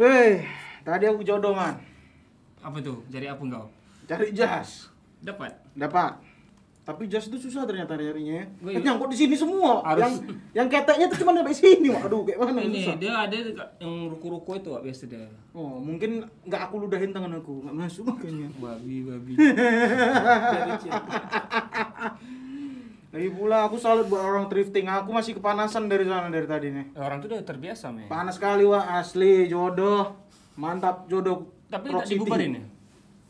Eh, tadi aku jodoh man. Apa tuh? Jadi apa engkau? Cari jas. Dapat. Dapat. Tapi jas itu susah ternyata nyarinya. Wih. Kan nyangkut di sini semua. Harus- Yang yang keteknya tuh cuma sampai sini. Waduh, kayak mana Ini susah. dia ada yang ruko-ruko itu Wak, biasa dia. Oh, mungkin nggak aku ludahin tangan aku, nggak masuk makanya. Babi, babi. Lagi pula aku salut buat orang thrifting. Aku masih kepanasan dari sana dari tadi nih. Orang tuh udah terbiasa, men. Panas sekali wah asli jodoh. Mantap jodoh. Tapi Rock tak dibubarin ya?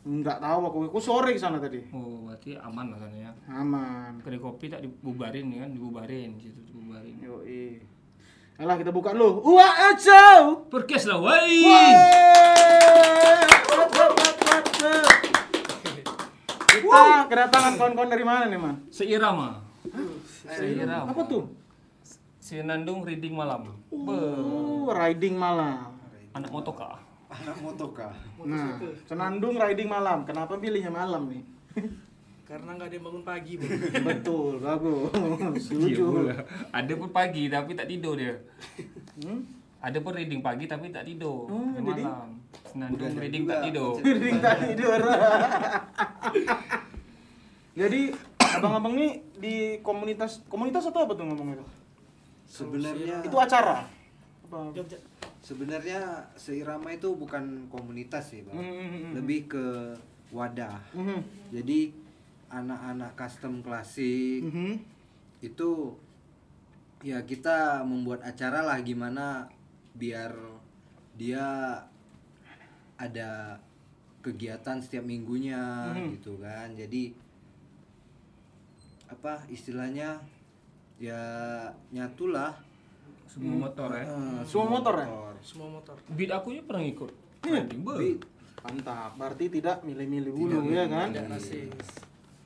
Enggak tahu aku. Aku sore sana tadi. Oh, berarti aman lah sana ya. Aman. Kedai kopi tak dibubarin ya kan, dibubarin situ dibubarin. Yoi. Alah kita buka dulu. Wah, acau. Perkes lah, woi. Kita kedatangan kawan-kawan dari mana nih, Man? Seirama. Seirama. Apa tuh? Sinandung Reading Malam. Be, Oh, riding malam. anak motoka. Anak motoka. Nah, Senandung riding malam. Kenapa pilihnya malam nih? Karena nggak ada yang bangun pagi, Bang. Betul, bagus. Iya Setuju. pula. Ada pun pagi tapi tak tidur dia. Hmm? Ada pun reading pagi tapi tak tidur. Oh, jadi- malam. Senandung reading juga tak tidur. Riding tak tidur. Jadi, abang-abang nih di komunitas komunitas atau apa tuh ngomong itu? Sebenarnya Itu acara. Apa? Sebenarnya seirama itu bukan komunitas sih, Bang. Hmm, hmm, hmm. Lebih ke wadah. Mhm. Jadi anak-anak custom klasik Mhm. itu ya kita membuat acara lah gimana biar dia ada kegiatan setiap minggunya Mhm. gitu kan jadi apa istilahnya ya nyatulah Semua motor ya. eh, Semua motor ya? Semua motor. Beat aku juga pernah ngikut. Iya. Be. Beat. Mantap. Berarti tidak milih-milih dulu Tidak ya milih, kan? Rasis.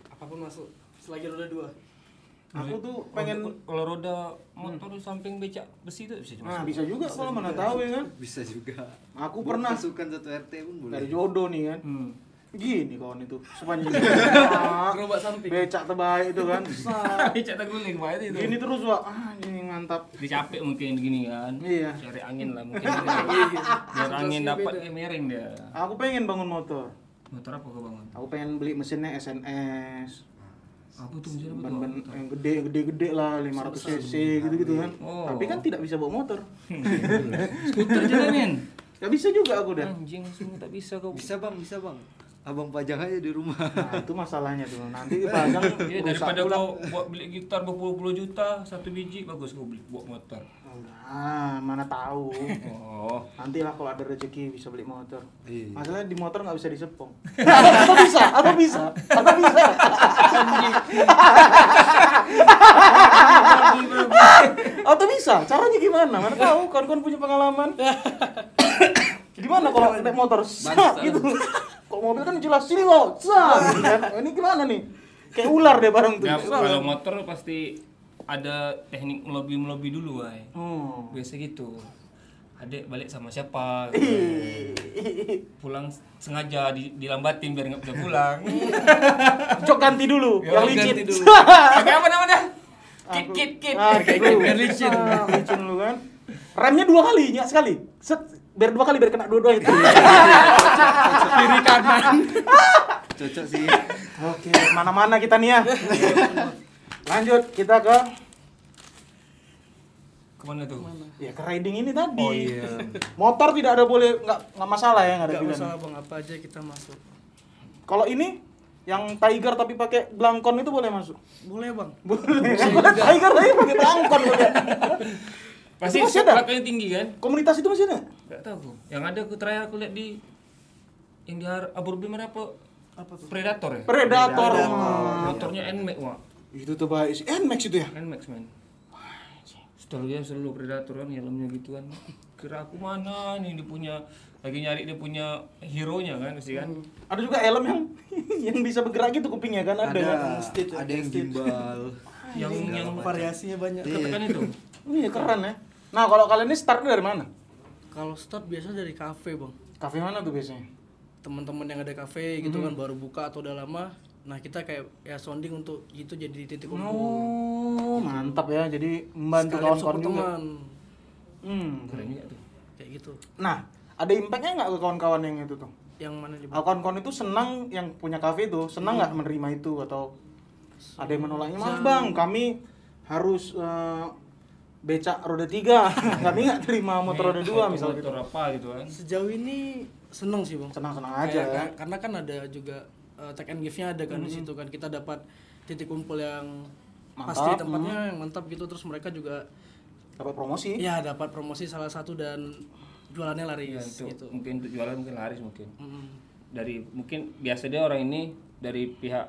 Apa pun masuk. Selagi roda dua. Aku tuh pengen Kalau- roda motor di samping becak besi itu bisa cuma. Nah, bisa juga kalau mana tahu ya kan. bisa juga Aku pernah pasukan satu RT pun boleh dari jodoh nih kan. Hmm. Gini kawan itu sepanjang Gerobak samping. becak terbaik itu kan. Becak terguling Pak itu. Gini terus wah anjing mantap. Dicapek mungkin gini kan. Iya. Cari angin lah mungkin. Biar angin dapat miring dia. Aku pengen bangun motor. Motor apa kau bangun? Aku pengen beli mesinnya SNS. Apa tuh mesin apa Ban, yang gede gede gede lah 500 cc gitu gitu kan. Oh. Tapi kan tidak bisa bawa motor. Skuter jalanin. Gak bisa juga aku dah. Anjing semua tak bisa kau. bisa bang bisa bang abang pajang aja di rumah Nah, itu masalahnya tuh. Nanti dipajang Ya, daripada pula. kau buat beli gitar berpuluh-puluh juta satu biji bagus kau beli buat motor. Ah, mana tahu. Oh. Nanti lah kalau ada rezeki bisa beli motor. Iya. Masalahnya di motor nggak bisa disepong. atau bisa? Atau bisa? Atau bisa? atau bisa? Caranya gimana? Mana tahu? Kawan-kawan punya pengalaman. gimana kalau naik motor? Sat, gitu. Kalau mobil kan jelas sini loh. Sat, kan? Ini gimana nih? Kayak ular deh barang tuh. Ya, kalau motor pasti ada teknik melobi melobi dulu, ay. Hmm. Biasa gitu. Adek balik sama siapa? Pulang sengaja di, dilambatin biar nggak bisa pulang. Jok ganti dulu, Ya, yang licin. ganti dulu. Pakai apa namanya? Kit kit kit. Ah, kayak gitu. Biar licin. Licin lu kan. Remnya dua kali, nyak sekali. Set, biar dua kali biar kena dua-dua itu. Kiri kanan. cocok sih Oke, mana-mana kita nih ya. Lanjut kita ke Ke mana tuh? ya ke riding ini tadi. Oh, iya. Motor tidak ada boleh nggak nggak masalah ya nggak ada Gak pilihan. masalah bang, apa aja kita masuk. Kalau ini yang Tiger tapi pakai belangkon itu boleh masuk. Boleh bang. Boleh. Tiger tapi pakai belangkon boleh. Pasti Itu masih ada? belakangnya tinggi kan? Komunitas itu masih ada? Gak tahu aku. Yang ada aku terakhir aku lihat di yang di Har- Abu Dhabi mana apa? Apa tuh? Predator ya? Predator. Motornya Nmax, Wak. Itu tuh baik sih. Nmax itu ya. Nmax, men. Setelah dia selalu Predator kan, helmnya gitu kan. Kira aku mana nih dia punya lagi nyari dia punya hero-nya kan, pasti kan. Ada juga helm yang yang bisa bergerak gitu kupingnya kan ada. ada Stitch ada yang gimbal yang yang Variasinya banyak. ketekan itu. Iya keren ya. Nah kalau kalian ini startnya dari mana? Kalau start biasa dari kafe bang. Kafe mana tuh biasanya? Teman-teman yang ada kafe gitu kan baru buka atau udah lama. Nah kita kayak ya sounding untuk itu jadi titik kumpul. Oh mantap ya. Jadi membantu kawan-kawan juga. teman. Hmm. Keren juga tuh. Kayak gitu. Nah ada impactnya nggak ke kawan-kawan yang itu tuh Yang mana nih? Bang? Ah, kawan-kawan itu senang yang punya kafe itu senang nggak menerima itu atau ada yang menolaknya maaf bang kami harus eh, becak roda tiga. Kami nggak terima motor roda dua misalnya gitu. Motor apa gitu kan. Sejauh ini seneng sih bang. senang-senang aja Kayak- ya ka- Karena kan ada juga uh, take and give-nya ada kan di situ kan. Kita dapat titik kumpul yang Mantap, pasti tempatnya yang mantap gitu. Terus mereka juga dapat promosi. Ya dapat promosi salah satu dan jualannya laris Iya, itu gitu. mungkin untuk jualan mungkin laris mungkin. Mm. dari mungkin biasa dia orang ini dari pihak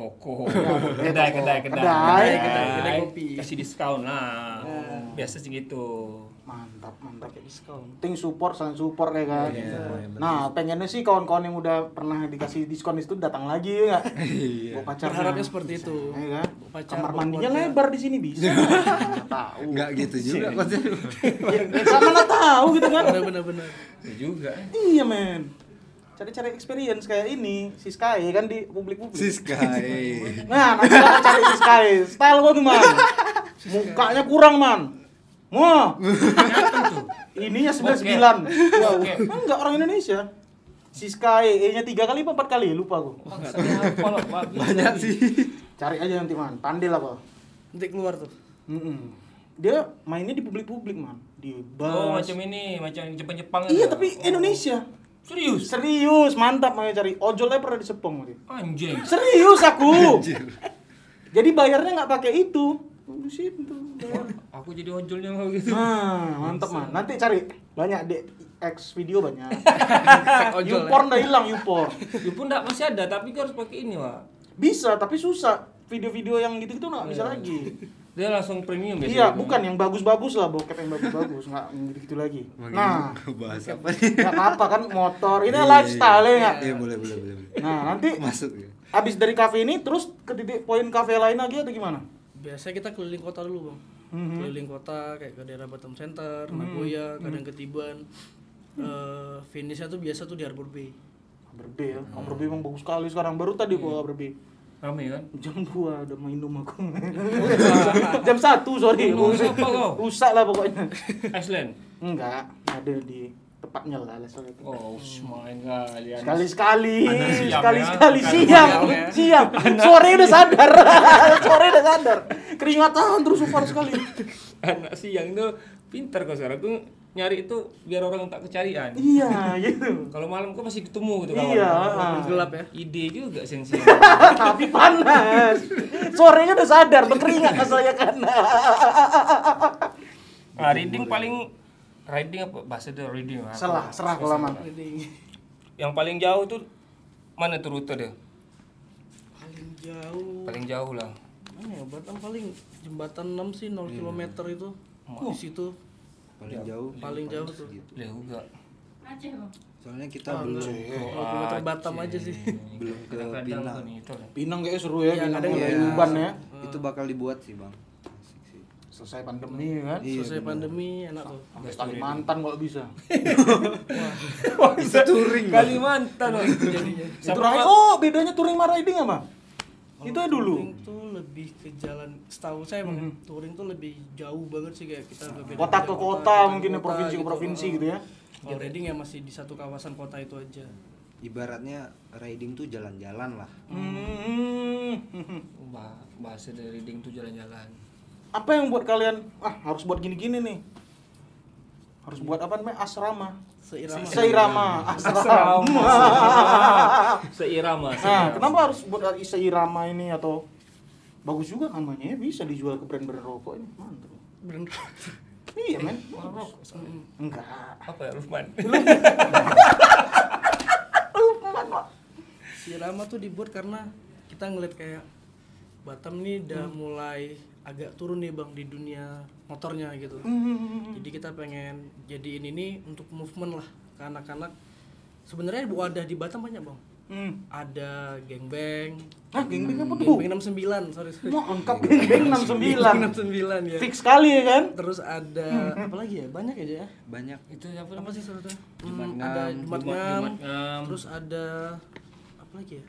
toko, toko. Eh, kedai, kedai kedai Kedai, kedai, kedai kopi. kasih diskon lah. Biasa sih gitu. Mantap mantap. Kayak diskon penting support saling support kayak kan? Iya, nah pengennya sih kawan-kawan yang udah pernah dikasih diskon itu datang lagi ya nggak? Bawa pacarnya. Berharapnya seperti itu. Iya kan? Pacar, kamar mandinya lebar di sini bisa. Nggak tahu. Enggak gitu juga konsep. ya, sama nggak tahu gitu kan? Benar benar benar. ya juga. Iya men cari-cari experience kayak ini si Sky kan di publik-publik. Siskai. nah nanti kita cari si Sky. Style gua tuh man mukanya kurang man. Mau ininya 99 wow Oke. enggak orang Indonesia. Si Sky E nya tiga kali apa empat kali? Lupa loh Pak? Banyak sih. cari aja nanti man. Pandai lah kok Nanti keluar tuh. Mm-mm. dia mainnya di publik-publik man. Di bus. oh macam ini macam yang Jepang Jepang iya tapi Indonesia serius? Serius mantap makanya cari. Ojolnya pernah di Sepong anjing. Serius aku! Jadi bayarnya nggak pakai itu. Di situ aku jadi ojolnya kalau gitu nah mantap man. Nanti cari. Banyak di X video banyak. Ojol. ya. YouPorn udah hilang YouPorn itu pun enggak masih ada tapi kau harus pakai ini Wak. Bisa tapi susah. Video-video yang gitu gitu nggak bisa lagi dia langsung premium biasanya iya bukan yang bagus-bagus lah bokep yang bagus-bagus nggak gitu-gitu lagi nah bahas apa nih? nggak apa kan motor ini Iya, lifestyle ya nggak Iya, boleh, boleh, boleh. boleh. nah nanti Masuk ya. abis dari kafe ini terus ke titik poin kafe lain lagi atau gimana Biasanya kita keliling kota dulu bang. Mhm. Keliling kota kayak ke daerah Batam Center, Nagoya, kadang ke Tiban. Eh, finishnya tuh biasa tuh di Harbor Bay. Harbor Bay ya Harbor Bay emang bagus sekali sekarang baru tadi gua Harbor Bay rame kan? Jam 2 udah main minum aku. Jam 1 sorry. Rusak lah pokoknya. Iceland? Enggak ada di tepatnya lah level itu oh main sekali ya? sekali Anda siap siap ya? sore udah sadar. Sore udah sadar. Keringatan terus super sekali. Anak siang itu pintar kau sekarang tuh nyari itu biar orang tak kecarian. Iya gitu. Kalau malam kau masih ketemu gitu kawan iya Walaupun gelap ya. ide juga siang tapi panas. Sorenya udah sadar berkeringat saya kan. Nah reading paling riding apa? Bahasa itu reading apa? salah serah kalau Jadi yang paling jauh tuh mana tuh rute deh paling jauh. paling jauh lah. Mana ya? Batam paling jembatan 6 sih 0 km itu. Di situ Paling jauh. paling jauh tuh. Lah juga Soalnya kita belum 0 km Batam aja sih. belum ke Pinang. Pinang kayaknya seru ya, Iya, Pinang ada iya. Tuban ya. Itu bakal dibuat sih, Bang. Selesai pandemi kan. Iya, Selesai bener. pandemi enak tuh. Sampai Kalimantan kalau bisa. Itu touring. Bang. Kalimantan loh itu Jadinya. Itu riding. Oh, bedanya touring sama riding apa? Itu ya dulu. Touring tuh lebih ke jalan setahu saya bang touring tuh lebih jauh banget sih kayak kita ke Kota ke kota mungkin ya kota provinsi ke provinsi gitu ya. Kalau riding ya masih di satu kawasan kota itu aja. Ibaratnya riding tuh jalan-jalan lah. Hmm. Bah- bahasa dari reading tuh jalan-jalan Apa yang buat kalian ah harus buat gini-gini nih? Harus buat apa namanya? Asrama. Seirama. Seirama, asrama. seirama Nah, kenapa harus buat seirama ini atau bagus juga namanya ya bisa dijual ke brand-brand rokok ini mantap. Brand. Iya men. Marok Enggak. apa ya Rufman Lukman, Pak. Seirama tuh dibuat karena kita ngeliat kayak Batam nih udah mulai agak turun nih bang di dunia motornya gitu. Hmm. Jadi kita pengen jadiin ini untuk movement lah ke anak-anak. Sebenarnya wadah di Batam banyak bang. Hmm. Ada gengbang, Hah, geng-geng apa tuh? gengbang 69, sorry sorry. Mau lengkap geng-geng 69. 69 ya. Fix sekali ya kan? Terus ada apa lagi ya? Banyak aja ya. Banyak itu siapa Apa sih sebetulnya? Jumat Hmm, ada Jumat Jumat-. Terus ada apa lagi ya?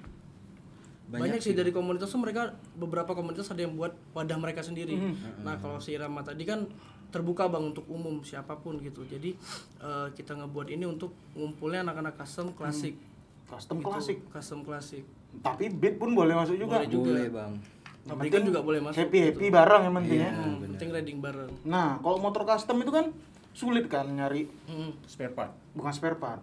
Banyak Banyak, sih dari komunitas tuh mereka beberapa komunitas ada yang buat wadah mereka sendiri. Nah, kalau si Irama tadi kan terbuka bang untuk umum siapa pun gitu jadi eh, kita ngebuat ini untuk ngumpulnya anak-anak custom klasik Custom Gitu, klasik. custom klasik Tapi beat pun boleh masuk juga. Boleh juga. Boleh bang. pabrikan juga boleh masuk Happy happy bareng yang penting ya. Hmm, penting riding bareng Nah, kalau motor custom itu kan sulit kan nyari Hmm. spare part bukan spare part.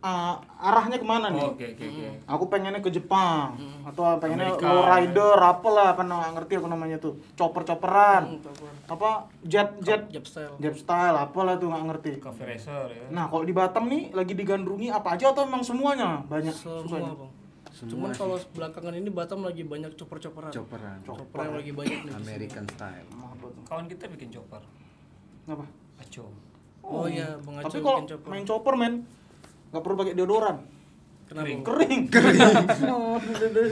Ah, arahnya ke mana nih? oh, oke oke. Oke Aku pengennya ke Jepang. Atau pengennya Amerika. low rider apa lah apa nggak ngerti aku namanya tuh. Chopper chopperan Hmm, apa? apa? Jet jet. Jab style. Jet style apalah tuh nggak ngerti. cafe racer ya. Nah kalau di Batam nih lagi digandrungi apa aja atau emang semuanya? Banyak semua sukanya? bang. Cuman kalau belakangan ini Batam lagi banyak chopper-chopperan. Chopperan. chopper yang lagi banyak nih American style. Apa kawan kita bikin chopper. Apa? aco. Oh iya bang Aco Tapi kalau chopper. main chopper men nggak perlu pakai deodoran. kenapa Kering. Kering.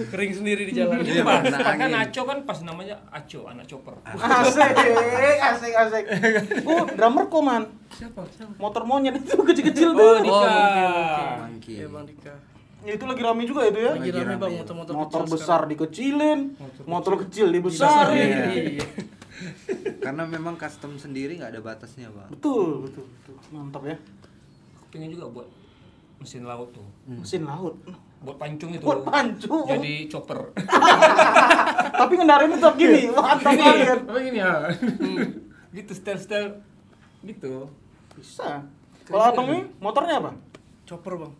kering sendiri di jalan Iya, pas kan aco kan pas namanya aco anak chopper asik, asik, asik. Oh, drummer kok man. siapa siapa Motor monyet itu kecil-kecil tuh. oh Oh, Dika Monkey. Iya Bang Dika. Ya, itu lagi rame juga itu ya. Lagi rame. Bang motor-motor Motor kecil besar dikecilin, motor kecil dibesarin. sekarang. Iya. Karena memang custom sendiri nggak ada batasnya bang. Betul, betul, betul. Mantap ya. pengen juga buat mesin laut tuh Mesin laut. buat pancung itu Buat pancung. jadi chopper Tapi ngendarain tetap gini. Mantap banget. apa gini ya gitu style style gitu Bisa. Kalau abang ini motornya apa? Chopper Bang.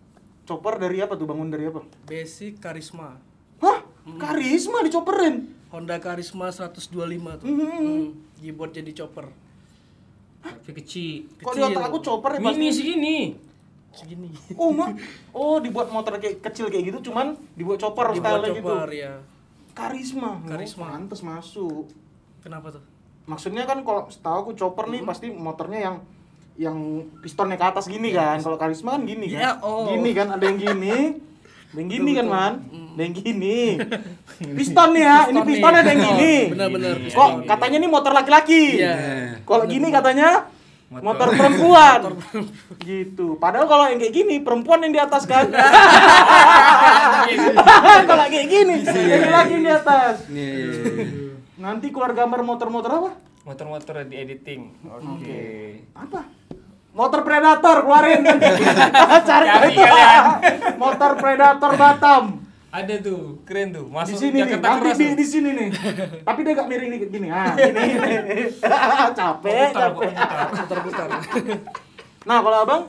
Chopper dari apa tuh? Bangun dari apa? Basic Karisma. Hah? Karisma dicoperin. Honda Karisma 125 tuh. Hmm. Hmm. Dibuat jadi chopper. tapi kecil Kok di Kecil. otak aku chopper ya mini pasti. segini Segini. Oh, mah. Oh, dibuat motor kayak kecil kayak gitu cuman dibuat chopper Dibuat style gitu. chopper ya. Karisma. Karisma. Oh, pantes masuk. Kenapa tuh? Maksudnya kan kalau setahu aku chopper nih pasti motornya yang yang pistonnya ke atas gini kan. Kalau karisma kan gini kan. Ya, oh. Gini kan ada yang gini. Ada yang gini kan, Man. Ada yang gini. Piston nih ya, ini Piston piston nih. ada yang gini. benar-benar Kok katanya ini motor laki-laki. Iya. Kalau gini katanya Motor. motor perempuan. gitu. Padahal kalau yang kayak gini perempuan yang di atas kan. kalau kayak gini laki-laki yang di atas. Nih. Nanti keluar gambar motor-motor apa? motor-motor di editing oke Apa? Motor Predator keluarin. Cari Cari itu. kalian. Motor Predator Batam. Ada tuh keren tuh Di masuk sini nih, Jakarta nanti keras di, di sini nih. Tapi dia agak miring dikit gini. Ah, gini. capek, Putar, capek. putar. Putar-putar. Nah, kalau Abang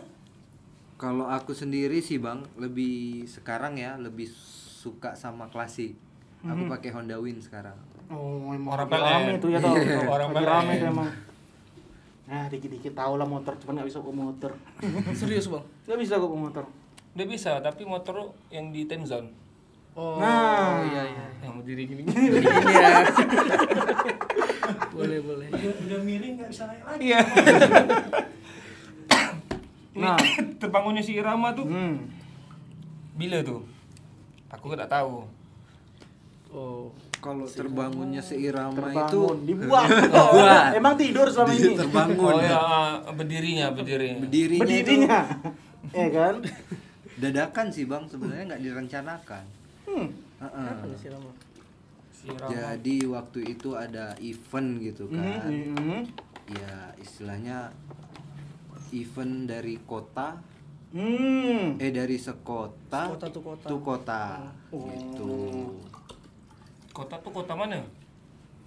Kalau aku sendiri sih bang, lebih sekarang ya lebih suka sama klasik. Aku pakai Honda Win sekarang. Oh, emang Orang rame itu ya tau. Orang Lagi PLN. rame itu emang. Nah, dikit-dikit tahu lah motor, cuman nggak bisa kok motor. Serius Bang. Nggak bisa kok motor. udah bisa tapi motor yang di time zone Oh, Nah. iya iya. yang berdiri gini Ini ya. boleh boleh. udah miring nggak bisa naik lagi iya Nah. terbangunnya si Irama tuh Hmm. bila tuh aku nggak tahu Oh. Kalau terbangunnya seirama itu Terbangun, dibuat. Dibuat. Emang tidur selama ini. terbangun. oh ya berdirinya berdiri Berdirinya, itu Berdirinya. Eh kan? dadakan sih bang, sebenarnya nggak direncanakan. Hmm. Si Irama Jadi waktu itu ada event gitu kan. Mhm, mhm. Ya istilahnya event dari kota Hmm. eh dari sekota Sekota tuh kota. tuh kota Oh. gitu kota tuh kota mana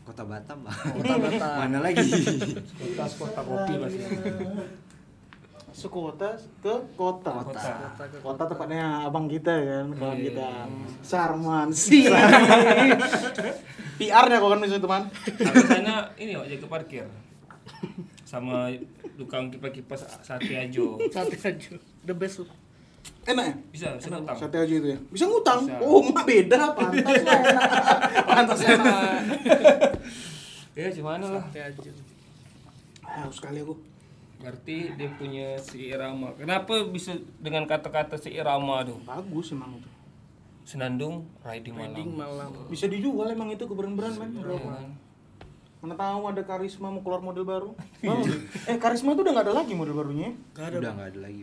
kota Batam Bang. Kota Batam. mana lagi kota kota kopi pasti Sekota ke kota. kota Kota ke Kota tepatnya abang kita kan, kawan Iya. kita. Sarman sih. PR-nya kok kan misalnya teman. Aku sana ini kok jaga parkir sama tukang kipas-kipas sate ajo Sate aja. The best. Enak ya? bisa bisa ngutang Sate aja itu ya. Bisa ngutang? Bisa. Oh, mah beda, pantas lah enak. Pantas enak. ya gimana lah Sate aja. Haus sekali aku. Berarti dia punya si irama kenapa bisa dengan kata-kata si irama tuh Bagus emang itu. senandung riding malam Riding malam. Bisa dijual emang itu ke brand-brand kan. Iya kan? Mana tahu ada karisma mau keluar model baru. Mau. eh karisma tuh udah nggak ada lagi model barunya. Gak ada. udah nggak ada lagi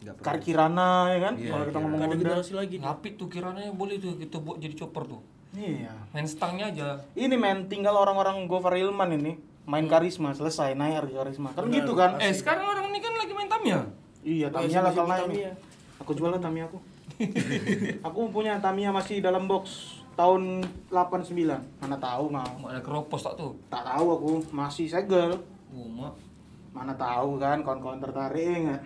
pernah Kar Kirana ya kan? Iya, Kalau kita iya. ngomong generasi lagi. Ngapit tuh kiranya boleh tuh kita buat jadi chopper tuh Iya. main stangnya aja Ini men, tinggal orang-orang Gofar Ilman ini main karisma selesai naik harga karisma. Kan gitu kan? Eh sekarang orang ini kan lagi main Tamiya. iya Oh, Tamiya masih bakal di naik. Aku jual lah Tamiya aku. Aku punya Tamiya masih dalam box tahun 89 mana tahu mau. Mak ada keropos tak tuh. tak tahu aku. Masih segel. Oh, mak. mana tahu kan kawan-kawan tertarik ya nggak?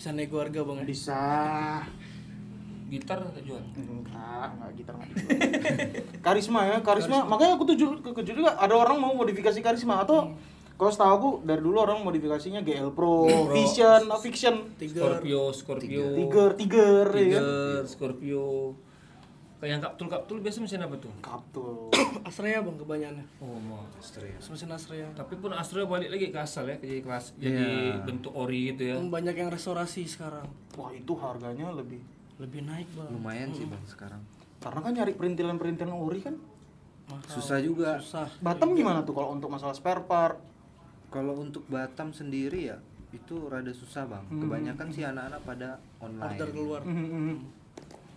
Bisa nego harga bang ya. bisa Gitar tak jual. enggak enggak gitar enggak dijual. karisma ya karisma makanya aku tuh ju- kekejut juga ada orang mau modifikasi karisma atau kalau setahu aku dari dulu orang modifikasinya GL Pro, Vision, oh, Fiction, Tiga. Scorpio, Scorpio. Tiger, Tiger, ya kan? Tiger, Scorpio. Kayak yang kaptul kaptul biasa mesin apa tuh? Kaptul. Astrea bang kebanyakannya. Oh, mak. Mesin Astrea. Tapi pun Astro balik lagi ke asal ya, jadi kelas jadi bentuk ori gitu ya. Hmm, Banyak yang restorasi sekarang. Wah itu harganya lebih Lebih naik bang. lumayan sih bang sekarang karena kan nyari perintilan-perintilan ori kan. Mahal. susah juga Susah. Batam gimana tuh kalau untuk masalah spare part? kalau untuk Batam sendiri ya itu rada susah bang kebanyakan sih anak-anak pada online Order keluar. Mhm.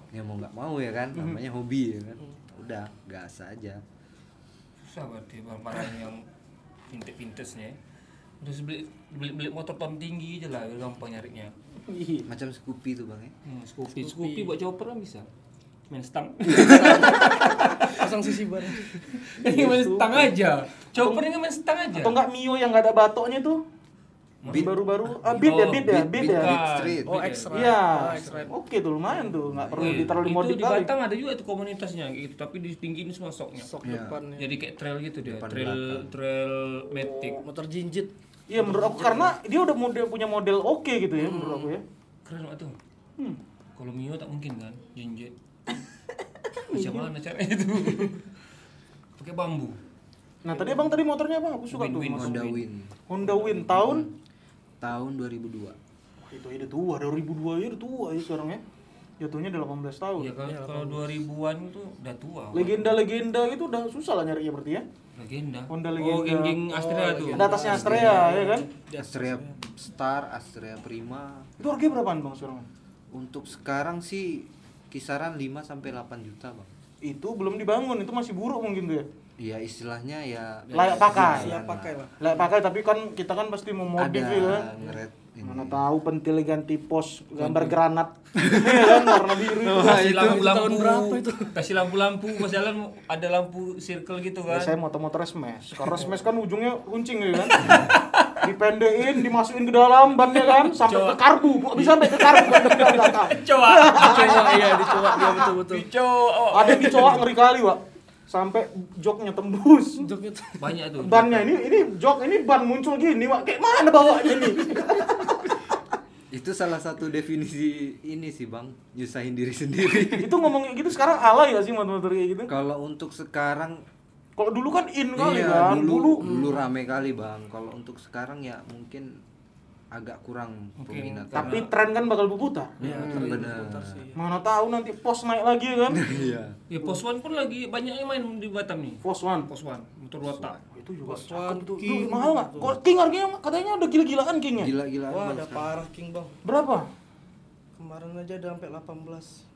ya mau nggak mau ya kan namanya hobi ya kan udah gas aja Susah berarti barang-barang yang vintage-vintage-nya. ya. Udah beli, beli, beli motor ton tinggi aja lah, biar gampang nyarinya. Iya. macam Scoopy tuh bang ya Hmm, Scoopy, Scoopy buat chopper kan bisa. Main stang. Pasang sisi bar. Ini main stang aja. Chopper ini main stang aja. Atau enggak Mio yang nggak ada batoknya tuh? Beat baru-baru. Ah, beat ya, Oh, beat ya, Beat- beat Beat ya. kan. Street. Oh, Beat ya. extra. Iya. Oh, extra. Oke tuh lumayan tuh, nggak perlu Wih, ditaruh di itu modif di kali. Batam ada juga tuh komunitasnya gitu, tapi di tinggi ini semua soknya. Sok Iya. depannya. Jadi kayak trail gitu dia, Depan trail belakang. trail matic. Motor jinjit. Iya menurut aku karena dia udah model punya model oke gitu ya menurut aku ya. Keren banget tuh. Hmm. Kalau Mio tak mungkin kan, jinjet. Macam mana caranya itu? Pakai bambu. Nah tadi abang tadi motornya apa? Aku suka tuh. Win-win. Mas. Honda Win Honda Win tahun. tahun 2002 Wah, itu udah tua, 2002 ya udah tua ya sekarang ya. Jatuhnya udah 18 tahun. Ya kalau kalau 2000-an itu udah tua. Legenda-legenda itu udah susah lah nyarinya berarti ya. Legenda. Honda Oh, legenda. geng-geng Astrea tuh. Ada atasnya Astrea ya kan? Astrea Star Astrea Prima Itu harganya berapaan bang sekarang? untuk sekarang sih kisaran 5 sampai 8 juta bang Itu belum dibangun, itu masih buruk mungkin tuh ya. ya istilahnya ya Layak pakai. Siap pakai lah. Layak pakai tapi kan kita kan pasti mau modif ada ya kan. ngeret Mana tahu pentil ganti pos gambar granat. Iya kan warna biru itu. kasih itu lampu-lampu tahun berapa itu? kasih lampu-lampu pas jalan ada lampu circle gitu Ya, kan saya motor-motor smash. Karena smash kan ujungnya runcing ya kan. Dipendekin, dimasukin ke dalam bannya kan sampai ke karbu. Kok bisa sampai ke karbu kan ke belakang. coba Dicoba iya dicoba dia betul betul. Pico, oh. Ada yang dicoak ngeri kali, Pak. Sampai joknya tembus. Joknya banyak tuh Bannya ini ini jok ini ban muncul gini, Pak. Kayak mana bawanya ini? itu salah satu definisi ini sih bang nyusahin diri sendiri itu ngomong gitu sekarang alay gak sih motor-motor kayak gitu? kalau untuk sekarang Kalau dulu kan in kali iya kan. dulu Dulu dulu rame kali bang kalau untuk sekarang ya mungkin agak kurang Mungkin peminat tapi tren kan bakal berputar. Iya, Hmm. Mana tahu nanti pos naik lagi ya kan? iya ya pos one pun lagi banyak yang main di Batam nih Pos one. pos one motor dua tak Itu juga Pos cakep one, tuh. King, Duh, mahal nggak? Kok King harganya katanya udah gila-gilaan Kingnya. gila-gilaan Wah, ada parah King bang. Berapa? Kemarin aja ada sampai 18.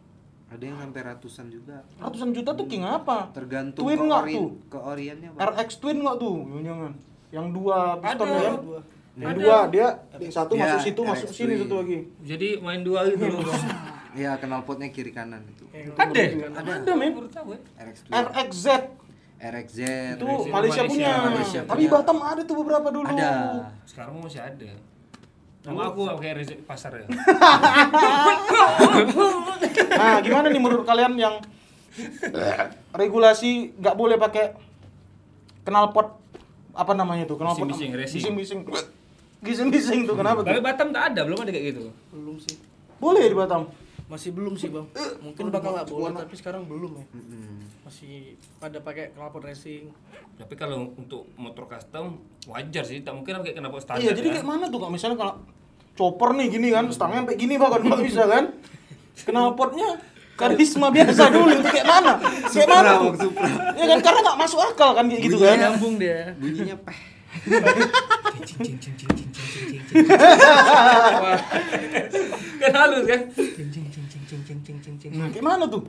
ada yang sampai ratusan juga Ratusan juta tuh King apa? tergantung Twin ke, nggak ori- tuh? ke oriennya bang RX Twin nggak tuh? Jangan. Yang dua piston Ada. ya? Dua. Ada. dua dia yang satu Ya, masuk situ, masuk sini satu lagi. jadi main dua gitu loh ya knalpotnya kiri kanan itu Kayak ada Ada, ada men. baru tahu ya RX Twin RXZ RXZ itu RXZ Malaysia, Malaysia. punya. Malaysia Tapi punya. Batam ada tuh beberapa dulu. ada sekarang masih ada nama aku kayak rezeki pasar ya Nah, gimana nih menurut kalian yang regulasi nggak boleh pakai knalpot apa namanya tuh? Knalpot Bising-bising. Bising-bising. Bising-bising tuh kenapa tapi tuh? Batam tak ada belum ada kayak gitu belum sih. Boleh di Batam. Masih belum sih bang. Mungkin bakal nggak boleh tapi sekarang belum ya. Masih pada pakai knalpot racing. tapi kalau untuk motor custom wajar sih tak mungkin pakai kenapa standar Iya, jadi ya. kayak mana tuh kak? Misalnya kalau chopper nih gini kan, stangnya sampai gini bahkan nggak bisa kan? Knalpotnya karisma biasa dulu itu kayak mana? Kayak mana Supra. Ya kan karena nggak masuk akal kan kayak gitu kan? Nyambung dia. bunyinya peh Cing, cing, cing, cing, cing, cing, cing, cing, cing. kan halus kan Cing, cing, cing, cing, cing, cing, cing, cing, cing. Nah, kayak mana tuh?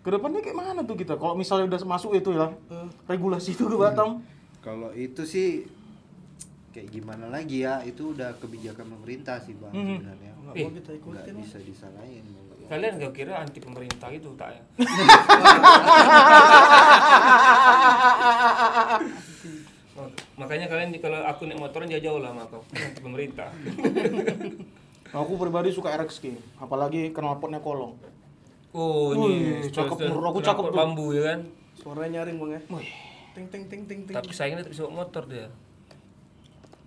Ke depannya kayak mana tuh kita? Kalau misalnya udah masuk itu ya, regulasi itu ke Batam, Kalau itu sih kayak gimana lagi ya? Itu udah kebijakan pemerintah sih bang Mhm. sebenarnya. nggak Eh, kita Nggak ikutin lah. bisa disalahin. Kalian gak kira anti pemerintah itu tak ya? Mak- Makanya kalian di- kalau aku naik motoran jauh-jauh lah sama kau pemerintah. Aku pribadi suka RXK, apalagi knalpotnya kolong. Oh Wih, ini cakep, stel- menurut aku cakep tuh. bambu ya kan. Suaranya nyaring bang ya. Wih, Ting ting ting ting ting. Tapi sayangnya bisa bawa motor dia.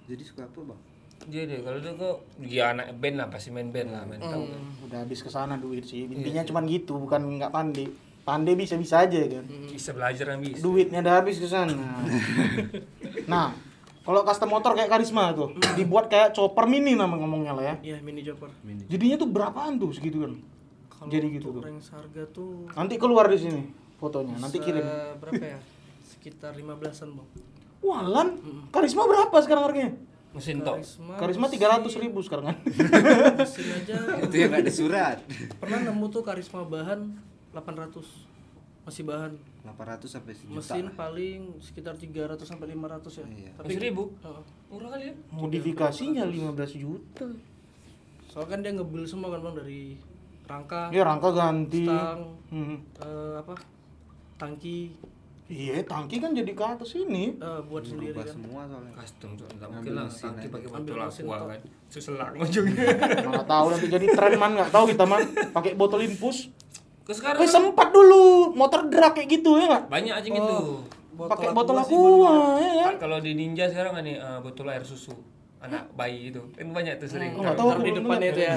Jadi suka apa bang? Dia deh kalau dia kok dia anak band lah pasti main band lah main tahu. kan. udah habis ke sana duit sih. Intinya cuman gitu, bukan nggak pandai. Pandai bisa-bisa aja kan. Bisa belajar kan bisa. Duitnya udah habis ke sana. nah, kalau custom motor kayak Karisma tuh, dibuat kayak chopper mini nama ngomongnya lah ya. Iya mini chopper. Jadinya tuh berapaan tuh segitu kan? Kalau Jadi gitu tuh. range harga tuh Nanti keluar di sini fotonya, nanti kirim. berapa ya? Sekitar 15-an bang. Walan, Karisma berapa sekarang harganya? Mesin tok. Karisma, Karisma tiga ratus ribu sekarang kan? mesin aja itu yang nggak ada surat. pernah nemu tuh karisma bahan 800 masih bahan 800 sampai sejuta. mesin lah. paling sekitar 300 sampai 500 ya Iya. tapi Mesin ribu? Heeh. Murah kali ya? Modifikasinya 15 juta. soalnya kan dia ngebil semua kan bang dari rangka Ya rangka ganti. stang Hmm. eh, apa tangki Iya, tangki kan jadi ke atas ini. eh, buat sendiri Berubah kan semua soalnya. Custom tuh, enggak mungkin lah tangki pakai botol aqua kan. Seselang ujungnya. Nggak tahu nanti jadi tren man nggak tahu kita man pakai botol infus. Ke sekarang Eh sempat dulu motor drag kayak gitu ya nggak? banyak aja gitu. Pakai botol aqua aqua ya kan? Kalau di Ninja sekarang kan nih eh, botol air susu anak bayi itu kan banyak tuh sering Oh, tahu taruh di aku depannya itu ya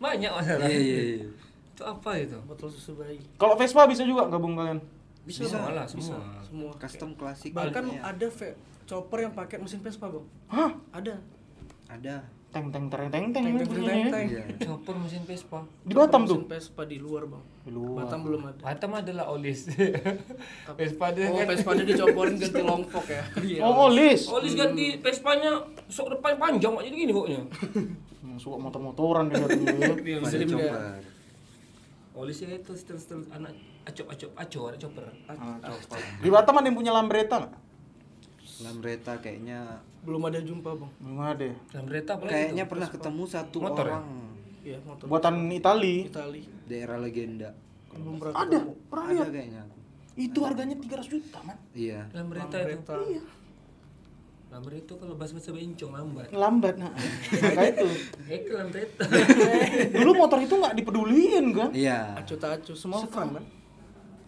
banyak masalah Iya iya iya. itu apa itu botol susu bayi Kalau Vespa bisa juga gabung kalian. bisa, semua lah semua semua Custom klasik. bahkan banyak. ada ve- chopper yang pakai mesin Vespa bang Hah? ada ada. Teng teng tereng teng teng Teng, ini teng, teng, ya. teng. Iya. chopper mesin Vespa Di Batam tuh. mesin Vespa di luar bang Di luar. Batam belum ada Batam adalah olis Vespa dia oh kan Vespa dia dicoporin ganti long fork ya iya Oh, olis. olis ganti Vespanya sok depan panjang jadi gini pokoknya Hmm, suka motor-motoran dia katanya. Dia olisnya itu setel-setel anak acop acop aco ada chopper Ah, coba. Di Batam ada yang punya Lambretta nggak? Lambretta kayaknya belum ada jumpa bang Belum ada. apa lagi kayaknya itu? pernah ketemu satu Motor ya? orang iya motor Buatan Itali. Itali daerah legenda. belum pernah Ada, pernah Ada lihat. kayaknya. Itu harganya 300 juta, man. Iya. dan berita itu Lambretta. Lamber itu kalau bahasa-bahasa bencong lambat. Lambat nah. Maka itu. Ke Lambretta. Dulu motor itu nggak dipeduliin kan? Iya. acu tak acu semua fun kan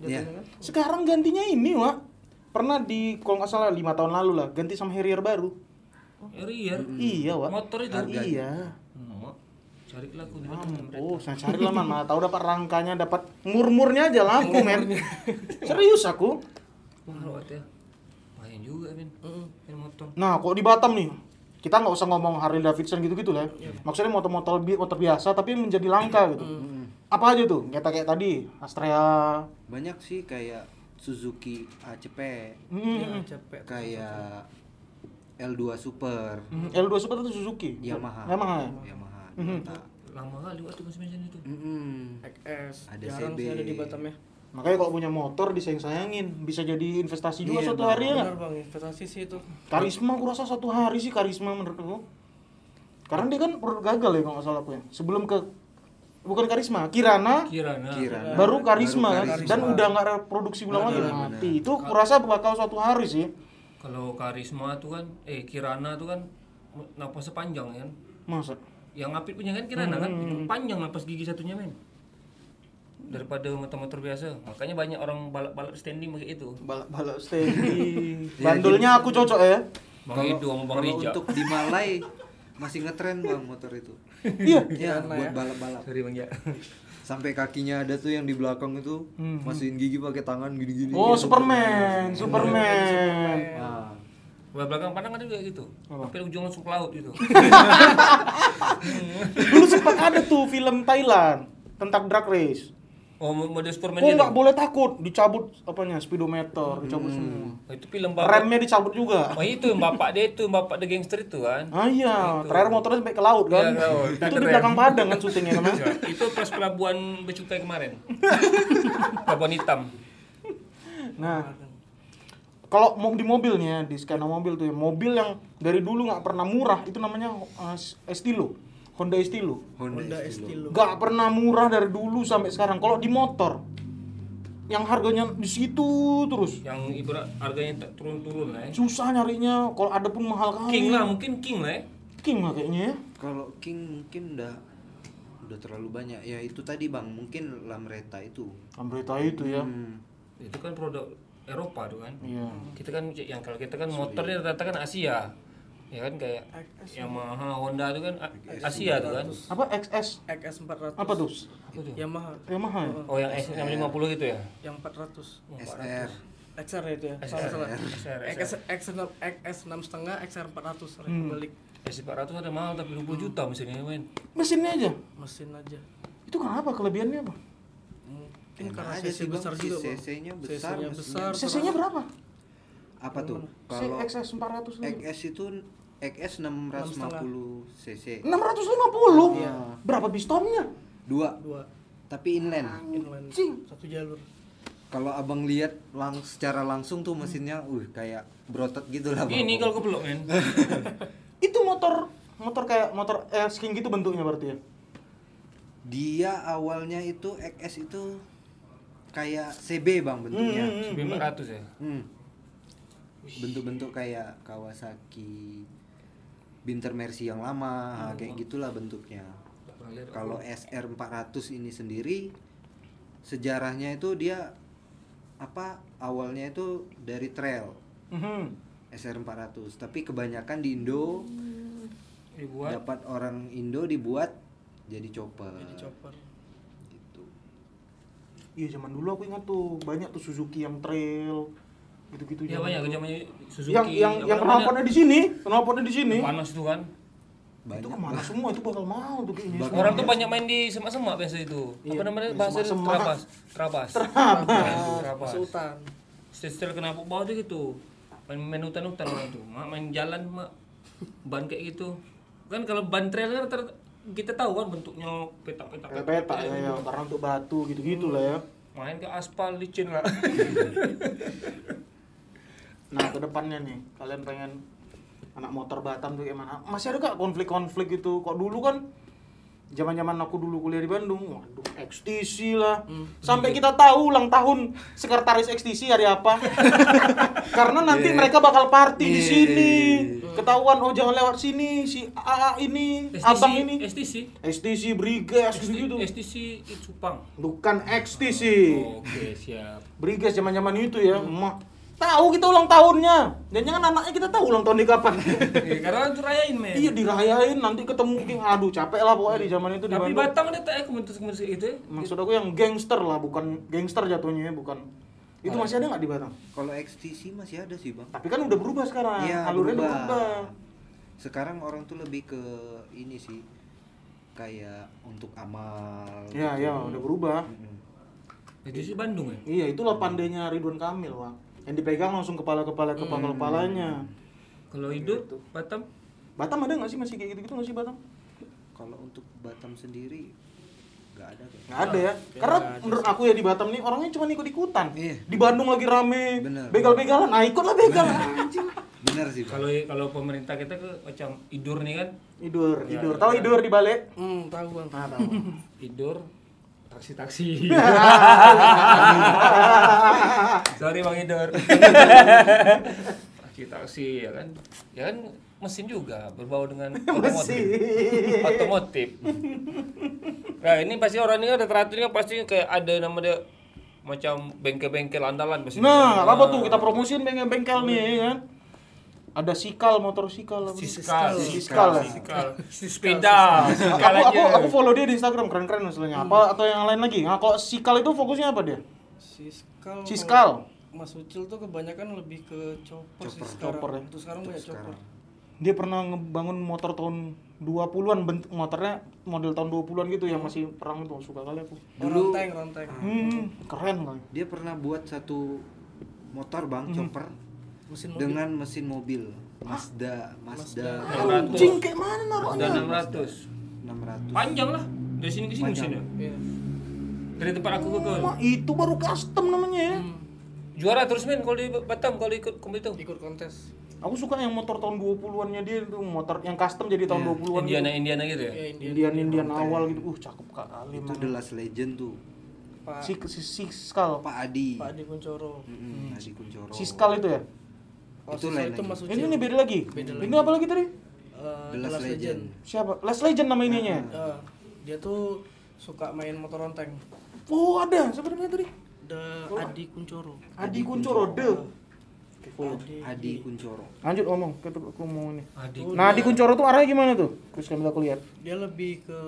Iya. Sekarang gantinya ini, Wak. Pernah di kalau nggak salah lima tahun lalu lah ganti sama Harrier baru. Harrier. Iya, Wak. Motor itu. Harganya. Iya. Oh, cari lah aku di mana Lambretta. Oh, saya cari lah man, mana tahu dapat rangkanya, dapat murmurnya aja lampu men. Serius aku. Wah, ya. Lumayan juga, Min. Mm-mm. Main motor. Nah, kok di Batam nih, kita nggak usah ngomong Harley Davidson gitu-gitu lah. ya. Maksudnya motor-motor bi- motor biasa tapi menjadi langka gitu. Apa aja tuh? Kayak kayak tadi, Astrea. Banyak sih kayak Suzuki ACP, Hmm. ya capek kayak L2 Super, Hmm, L2 Super itu Suzuki. Yamaha. Yamaha. ya? Yamaha. Mhm. Toyota. Lama kali waktu mesin itu. Mm-mm. XS Ada jarang CB. sih ada di Batam ya Makanya kalau punya motor disayang-sayangin, bisa jadi investasi juga Iya, suatu Bang. hari ya. nggak? benar bang investasi sih itu Karisma aku rasa satu hari sih karisma menurut aku. Karena dia kan produk gagal ya kalau nggak salah aku ya. Sebelum ke bukan karisma, Kirana, Kirana. Kirana. baru karisma, Baru kan? Karisma. dan udah nggak reproduksi ulang lagi mati. Itu aku rasa bakal suatu hari sih. Kalau karisma tuh kan, eh Kirana tuh kan napas sepanjang kan. Masa? Yang apit punya kan Kirana kan, itu panjang napas gigi satunya men. Daripada motor-motor biasa. Makanya banyak orang balap-balap standing pakai itu. Balap-balap steady. Bandulnya aku cocok ya. Bang Edo sama Bang Rija. untuk di Malai masih ngetren bang motor itu. Iya. Iya, buat ya. balap-balap. Sorry Bang ya. Sampai kakinya ada tuh yang di belakang itu masukin gigi pakai tangan gini-gini. Oh, Superman, Superman. Nah, Sebelah belakang pandang ada juga gitu. Sampai ujung langsung ke laut gitu. Dulu sempat ada tuh film Thailand tentang drag race. Oh, mode Superman Kok nggak boleh takut, dicabut apanya speedometer, dicabut semua. Oh, itu film bapak. Remnya dicabut juga. Oh itu yang bapak dia itu, bapak the gangster itu kan. Ah iya, terakhir motornya sampai ke laut kan. Iya, ke laut. Itu di belakang Padang kan syutingnya kan. Ya, itu pas pelabuhan Becukai kemarin. pelabuhan hitam. Nah, kalau mau di mobilnya di skena mobil tuh ya mobil yang dari dulu nggak pernah murah itu namanya uh, Estilo Honda Estilo Honda Estilo nggak pernah murah dari dulu sampai sekarang kalau di motor yang harganya di situ terus yang ibarat harganya tak turun-turun lah ya. susah nyarinya kalau ada pun mahal kali King lah, mungkin King lah ya. King lah kayaknya ya Kalau King mungkin udah udah terlalu banyak. Ya itu tadi Bang, mungkin Lamreta itu. Ambreta itu ya Hmm. Itu kan produk Eropa tuh kan. iya Kita kan yang kalau kita kan motornya rata-rata kan Asia. Ya kan kayak Yamaha, Honda itu kan A- Asia tuh kan. apa XS XS 400 apa tuh Apa tuh? Yamaha. Yamaha ya? Oh yang S yang 50 itu ya? yang 400 SR. XR itu ya? Salah salah. XS X XS 6 setengah XR 400 sorry, Hmm. balik S400 ada mahal tapi 20 juta mesinnya men. mesinnya aja? Mesin aja. Itu kenapa? Kelebihannya apa? Mungkin karena aja cc besar juga. CC-nya besar, CC-nya berapa? Apa tuh? kalau XS 400 ini XS itu XS 650 cc. 650 Iya. berapa pistonnya Dua, dua tapi inline. inline Cing. satu jalur Kalau abang lihat lang secara langsung tuh mesinnya, uh kayak brotot gitu lah bang. Ini kalau kebelok men. itu motor motor kayak motor air king gitu bentuknya berarti ya Dia awalnya itu XS itu kayak CB bang bentuknya. Hmm, hmm, 900 ya. Hmm. Bentuk-bentuk kayak Kawasaki Binter Mercy yang lama, ha, kayak gitulah bentuknya. Kalau SR 400 ini sendiri sejarahnya itu dia apa awalnya itu dari trail. Mhm. SR 400 tapi kebanyakan di Indo Dibuat. dapat orang Indo dibuat jadi chopper. Jadi chopper. Gitu. Iya zaman dulu aku ingat tuh banyak tuh Suzuki yang trail gitu-gitu Ya banyak zamannya Suzuki. yang yang yang namanya? knalpotnya di sini knalpotnya di sini panas itu kan. itu banyak ke mana semua itu bakal mahal tuh kayaknya Bakal. Orang tuh banyak main di semak-semak biasa itu. Iya, Apa namanya bahasa itu? semak-semak. Terabas. Terabas. Terabas. masuk hutan Setel kenapa bawah tuh gitu. Main, main hutan-hutan orang tuh. Mak main jalan mak ban kayak gitu. Kan kalau ban trail kan rata-rata kita tahu kan bentuknya petak-petak. kayak peta ya, ya karena untuk batu gitu-gitu lah ya Main ke aspal licin lah. nah ke depannya nih kalian pengen anak motor Batam tuh gimana? Masih ada gak konflik-konflik gitu? Kok dulu kan zaman-zaman aku dulu kuliah di Bandung waduh XTC lah. Sampai kita tahu ulang tahun sekretaris XTC hari apa. Karena nanti Yeah. mereka bakal party di Yeah. sini. Ketahuan oh jangan lewat sini si AA ini abang ini. STC. STC Brigas gitu gitu STC itu Supang. bukan XTC Oke, siap. Brigas zaman-zaman itu ya emak tahu kita ulang tahunnya dan jangan anaknya kita tahu ulang tahun di kapan Iya, karena itu rayain men. iya dirayain nanti ketemu aduh capek lah pokoknya di zaman itu di Tapi Bandung Batang ada tak komunitas-komunitas itu ya? maksud aku yang gangster lah bukan gangster jatuhnya ya bukan itu masih ada nggak di Batam kalau XTC masih ada sih bang tapi kan udah berubah sekarang Iya, alurnya udah berubah. berubah sekarang orang tuh lebih ke ini sih kayak untuk amal ya gitu. ya udah berubah. Itu sih Bandung ya? iya itulah pandainya Ridwan Kamil wah yang dipegang langsung kepala kepala kepala kepalanya Kalau hidup Batam Batam ada nggak sih masih kayak gitu gitu nggak sih Batam kalau untuk Batam sendiri nggak ada. Nggak ada ya. Karena menurut aku ya di Batam nih orangnya cuma ikut-ikutan. Iya. Di Bandung lagi rame, Bener. begal-begalan, nah ikutlah begal. Anjing. bener sih kalau kalau pemerintah kita ke macam idur nih kan Idur, Ya, idur. ya, Tahu ya. idur di balik? hmm tahu bang Nah, tahu. idur taksi taksi sorry bang idur taksi taksi ya kan? Ya kan mesin juga berbau dengan otomotif. Otomotif. Nah ini pasti orang ini ada teratur ini pasti kayak ada nama dia macam bengkel-bengkel andalan pasti Nah, apa tuh kita promosiin bengkel-bengkel nih ya kan. Ada sikal, motor sikal apa sih? Siskal, Siskal ya? siskal, sepeda, siskal Aku, aku, aku follow dia di Instagram keren-keren maksudnya. Apa atau yang lain lagi? Nah, kalau sikal itu fokusnya apa dia? Siskal Siskal. kalau Mas Ucil tuh kebanyakan lebih ke chopper, sih Chopper. sekarang Chopper ya. untuk sekarang banyak chopper Dia pernah ngebangun motor tahun 20-an bentuk motornya model tahun 20-an gitu yang masih perang itu suka kali aku. Dulu- ronteng ronteng Hmm, keren kali. dia pernah buat satu motor bang Hmm. chopper mesin mobil dengan mesin mobil Mazda Mazda Anjing kayak mana naruhnya? Udah 600 600 panjang lah dari sini ke sini Panjang. mesinnya Iya. dari tempat aku ke kau Wah, itu baru custom namanya ya. Hmm. Juara terus men kalau di Batam kalau ikut kompetisi. ikut kontes Aku suka yang motor tahun 20-annya dia itu, motor yang custom jadi tahun 20-an. Indiana Indiana gitu ya. ya India Indian Indian awal gitu. Uh, cakep kali Itu. The Last Legend tuh. Pak Si si, si Skal. Pak Adi. Pak Adi Kuncoro Mm-mm, Adi Kuncoro. Si Skal itu ya? Oh, Itu lain itu lagi. Mas Uci Ini nih beda lagi. Beda Ini apa lagi tadi? Eh, The Last Legend. Siapa? Last Legend nama ininya. Eh, dia tuh suka main motor ronteng Oh, ada. Siapa namanya tadi? The Adi Kuncoro Adi Kuncoro De. Oke, follow. Adi Kuncoro. Lanjut ngomong, kita aku mau ini. Adik. Nah, Adi Kuncoro tuh arahnya gimana tuh? Terus kami aku lihat. dia lebih ke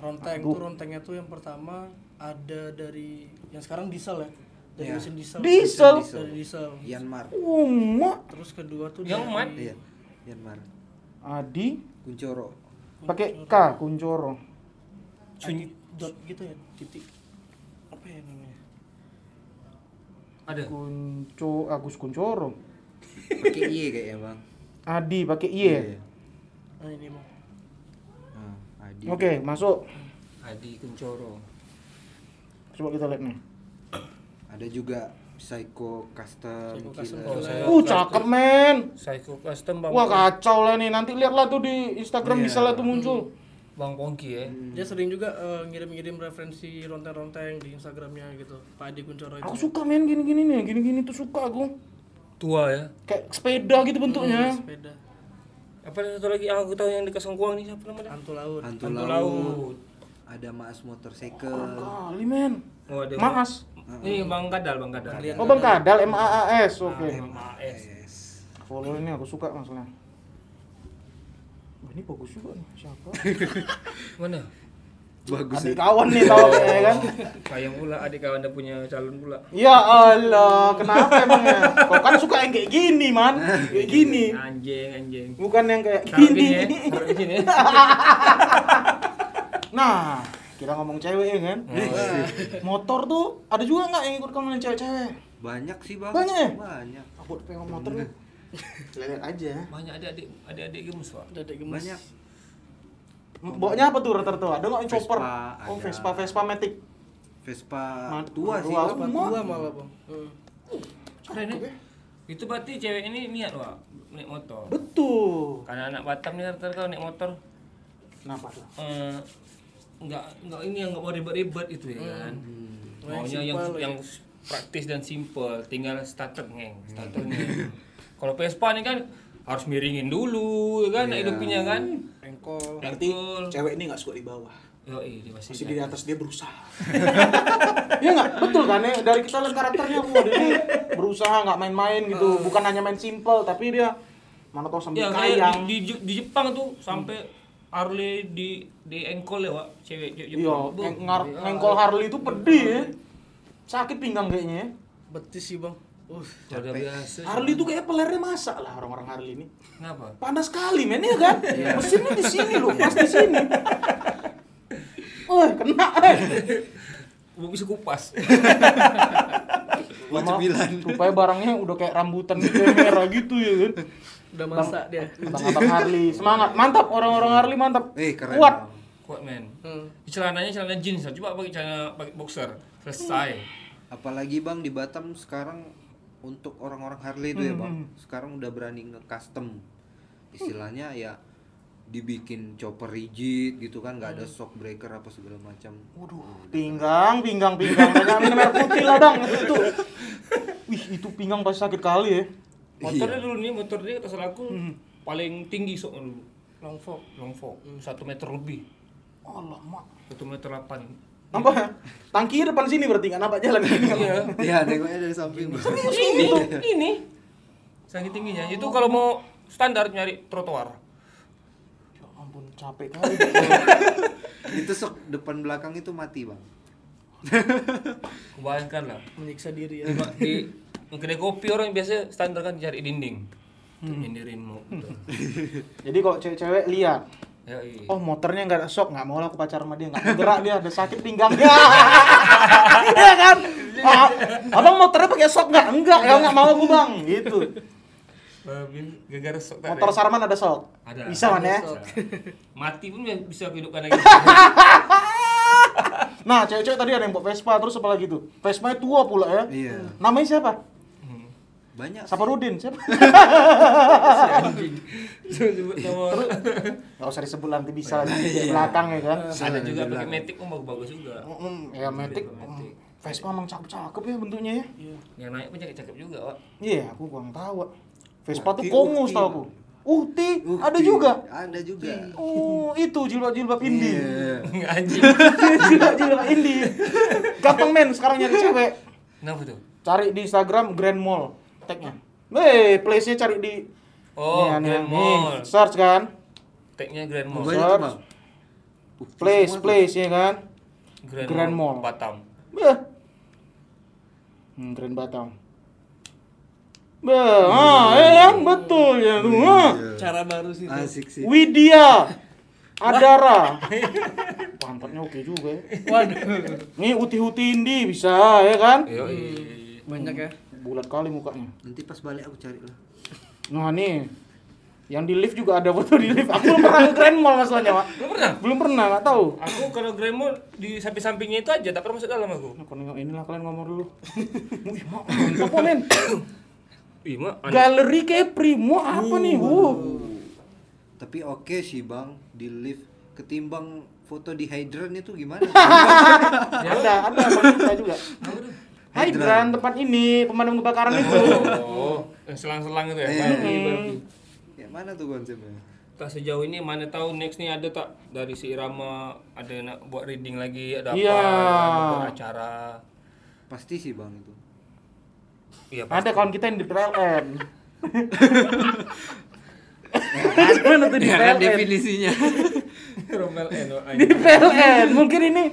ronteng tuh rontengnya tuh yang pertama ada dari yang sekarang diesel ya dari Ya. mesin diesel Diesel? dari diesel Yanmar. Oh, mak. terus kedua tuh Yang dari- mat. Iya. Yanmar. Adi Kuncoro. pakai K Kuncoro. Adi dot gitu ya titik apa ya namanya Ada. Kunco Agus Kuncoro. Pakai Y kayaknya, Bang. Adi pakai Y. Iya. nah ini bang Ah, Adi. Oke, masuk. Adi Kuncoro. Coba kita lihat nih. Ada juga Psycho Custom Psycho Custom. Uh, cakep men. Psycho Custom Bang. Wah, kacau lah nih. Nanti lihatlah tuh di Instagram Iya. bisa lah tuh muncul. Bang Pongki ya. dia sering juga eh, ngirim-ngirim referensi ronteng-ronteng di Instagramnya gitu Pak Adi Kuncoro itu Aku suka men gini-gini nih. Gini-gini tuh suka aku. Tua ya. Kayak sepeda gitu bentuknya. sepeda Apa ada satu lagi aku tahu yang di Kasongkuang nih siapa namanya? Antu laut Hantu Hantu Laut. Laut. Ada Maas Motorcycle. Kali men. Oh, ada Maas. Ini Bang Kadal, Bang Kadal. Kalian Oh, Bang Kadal M A A S. Oke. MAS. Yes. Follow ini aku suka. Wah, ini bagus juga nih. Siapa? Mana? Bagus. Adik ya. kawan nih tau ya kan? Sayang pula adik kawan udah punya calon pula. Ya Allah, kenapa emangnya? Kau kan suka yang kayak gini, man. Kayak gini. Anjing, anjing. Bukan yang kayak Taruh gini. ya. Sini. ya. Nah, kita ngomong cewek ya kan? Motor tuh ada juga nggak yang ikut komenan cewek-cewek? Banyak sih, Bang. Banyak ya? Banyak. Aku pengen motor nih. Lihat aja. Banyak adik-adik adik-adik gemes, Pak. ada ada gemes Banyak. Bawanya apa tuh rata-rata? Ada nggak yang chopper? Vespa, Oh, ada. Vespa, Vespa Matic. Vespa tua sih, tua. Sepatu tua malah bang Hmm. Keren ya? Itu berarti cewek ini niat, Pak, naik motor. Betul. Karena anak Batam nih rata-rata naik motor Kenapa tuh? eh enggak enggak ini yang enggak mau ribet-ribet itu ya kan. Yang Maunya yang simple, yang praktis dan simple, tinggal starter ngeng, starter ngeng. Kalau Vespa nih kan harus miringin dulu ya kan, Iya. hidupnya kan. rengkol Berarti cewek ini nggak suka di bawah. Yo, dia masih, Masih di atas dia berusaha. Iya nggak? Betul kan ya? Dari kita lihat karakternya bu, dia ini berusaha nggak main-main gitu. Bukan hanya main simple, tapi dia mana tahu sambil Ya kayak kayang. di, di, di Jepang tuh sampai Harley di di engkol ya, Wak. Cewek. Iya, Bu, yang ngar- iya. ngengkol Harley itu pedih ya. Sakit pinggang kayaknya ya. betis sih bang uh biasa. Harley itu kayak pelernya masak lah orang-orang Harley ini. Kenapa? Panas sekali men ya kan? Mesinnya di sini loh, pas di sini. Oh, kena eh. Mau bisa kupas. Lama- sembilan. Rupanya barangnya udah kayak rambutan gitu ya, merah gitu ya kan. Udah masak dia Abang-abang Harley, semangat, mantap orang-orang Harley mantap. Eh, keren. Kuat. Bang. Kuat men. Hmm. Celananya celana jeans, coba pakai celana pakai boxer. Selesai. Apalagi Bang di Batam sekarang untuk orang-orang Harley itu ya, Bang. Sekarang udah berani nge-custom. Istilahnya ya dibikin chopper rigid gitu kan, nggak ada shock breaker apa segala macam. Waduh, pinggang, pinggang, pinggang. Banyak minum air putih lah bang. Itu, wih itu pinggang pasti sakit kali ya. Motornya dulu nih, motor dia kata aku paling tinggi sok dulu. long fork Long fork, satu meter lebih. Allah mak. Satu meter delapan. Apa? Tangkinya depan sini berarti nggak nampak jalan gini. Iya. ya, nengoknya dari samping. Bang. ini, ini. Saking tingginya. Itu kalau mau standar nyari trotoar. Ya ampun capek kali. itu shock depan belakang itu mati, Bang. Bayangkan lah. menyiksa diri ya di kedai kopi orang biasa standar kan cari dinding. Untuk nyindirin mau. Gitu. Jadi kalau cewek-cewek lihat, Ya, iya. oh motornya nggak ada shock, nggak mau lah aku pacaran sama dia, nggak mau gerak dia, ada sakit pinggangnya. Iya kan? Ah, abang motornya pakai shock nggak? Enggak, ya nggak mau aku bang. Gitu. Gara-gara sok tadi. Motor Sarman ada shock. Ada. Bisa man ya? Mati pun bisa kehidupkan lagi. Nah, cewek-cewek tadi ada yang bawa Vespa, terus apa lagi tuh? Vespa tua pula ya. Iya. Namanya siapa? Banyak Saparudin siapa? Sebut nama orang. Gak usih disebut nanti bisa di belakang ya kan. Ada juga pakai belakang. Matic oh bagus juga. Ya Matic, Matic. mm, Vespa emang cakep-cakep ya bentuknya ya. Yang naik pun cakep-cakep juga, Wak. Iya, aku kurang tahu. Vespa tuh Ukti. setahu aku. Uhti, ada juga. ada juga Oh, itu jilbab-jilbab indie. Iya. Anjing. jilbab-jilbab indie. Gampang men sekarang nyari cewek. Kenapa tuh? Cari di Instagram Grand Mall tagnya. Eh, place-nya cari di Oh, Nih, Grand nih, Mall. search kan. Tagnya Grand Mall. banyak Search. bang Place, place ya kan. Grand, Grand Mall. Batam. Beh. Hmm, Grand Batam. Beh, ah, eh, yang betul ya tuh. ah. Iya. Cara baru sih. asik sih Widya Adara. Pantatnya oke juga ya. Waduh. Nih uti-uti indi bisa ya kan? Yo, Banyak ya. Bulat kali mukanya. nanti pas balik aku cari lah Nah nih, yang di lift juga ada foto di lift. Aku belum pernah ke Grand Mall masalahnya, Pak. Belum pernah? Belum pernah, nggak tahu. Aku kalau Grand Mall di samping-sampingnya itu aja, tak pernah masuk dalam aku. Nah, kalau nengok inilah kalian ngomong dulu. Wih, mak, apa men? Ih, mak. an- Galeri Kepri, mau apa nih? Wow. tapi oke sih bang di lift ketimbang foto di hydran itu gimana Ada, ada wanita juga. Hydran tempat ini pemadam kebakaran itu. Oh, yang selang-selang itu ya. Iya. Babi. ya mana tuh konsepnya Tak sejauh ini mana tahu next nih ada tak dari si Irama ada yang nak buat reading lagi ada Iya. apa ada buat acara. pasti sih bang itu Iya Ada kawan kita yang di PLN. Mana tuh di PLN? definisinya Romel Eno Di PLN. Mungkin ini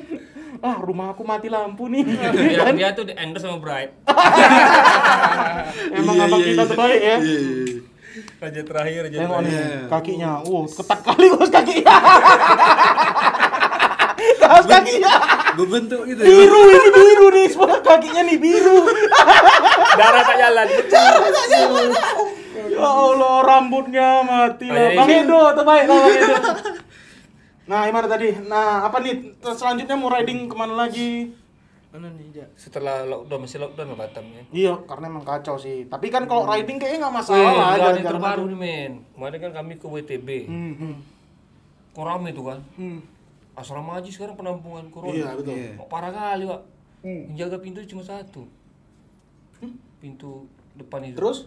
ah rumah aku mati lampu nih. dia, dia tuh di endorse sama Bright. Emang Iya, abang iya, kita iya. terbaik ya. Iya, iya, iya. Raja terakhir, raja Tengok nih Iya. kakinya. Wow, ketat kali bos kakinya. Kaos kakinya berbentuk gitu ya biru ini biru nih, semua kakinya nih biru. Darah tak jalan. Ya Allah, rambutnya mati Oh, lah. iya, Bang iya. Edo, terbaik lah Bang Edo. Nah, gimana tadi? Nah, apa nih? Terus Selanjutnya mau riding ke mana lagi? Mana nih, Ja? Setelah lockdown masih lockdown lah Batam ya. Iya, karena emang kacau sih. Tapi kan kalau riding kayaknya nggak masalah lah. nggak ada yang terbaru aja. nih men. Kemarin kan kami ke WTB. Hmm, hmm, Kok rame tuh kan. hmm. Asrama haji sekarang penampungan corona. Iya, betul. Iya. Parah kali, Pak. Hmm. Yang jaga pintu cuma satu. Pintu depan itu. Terus?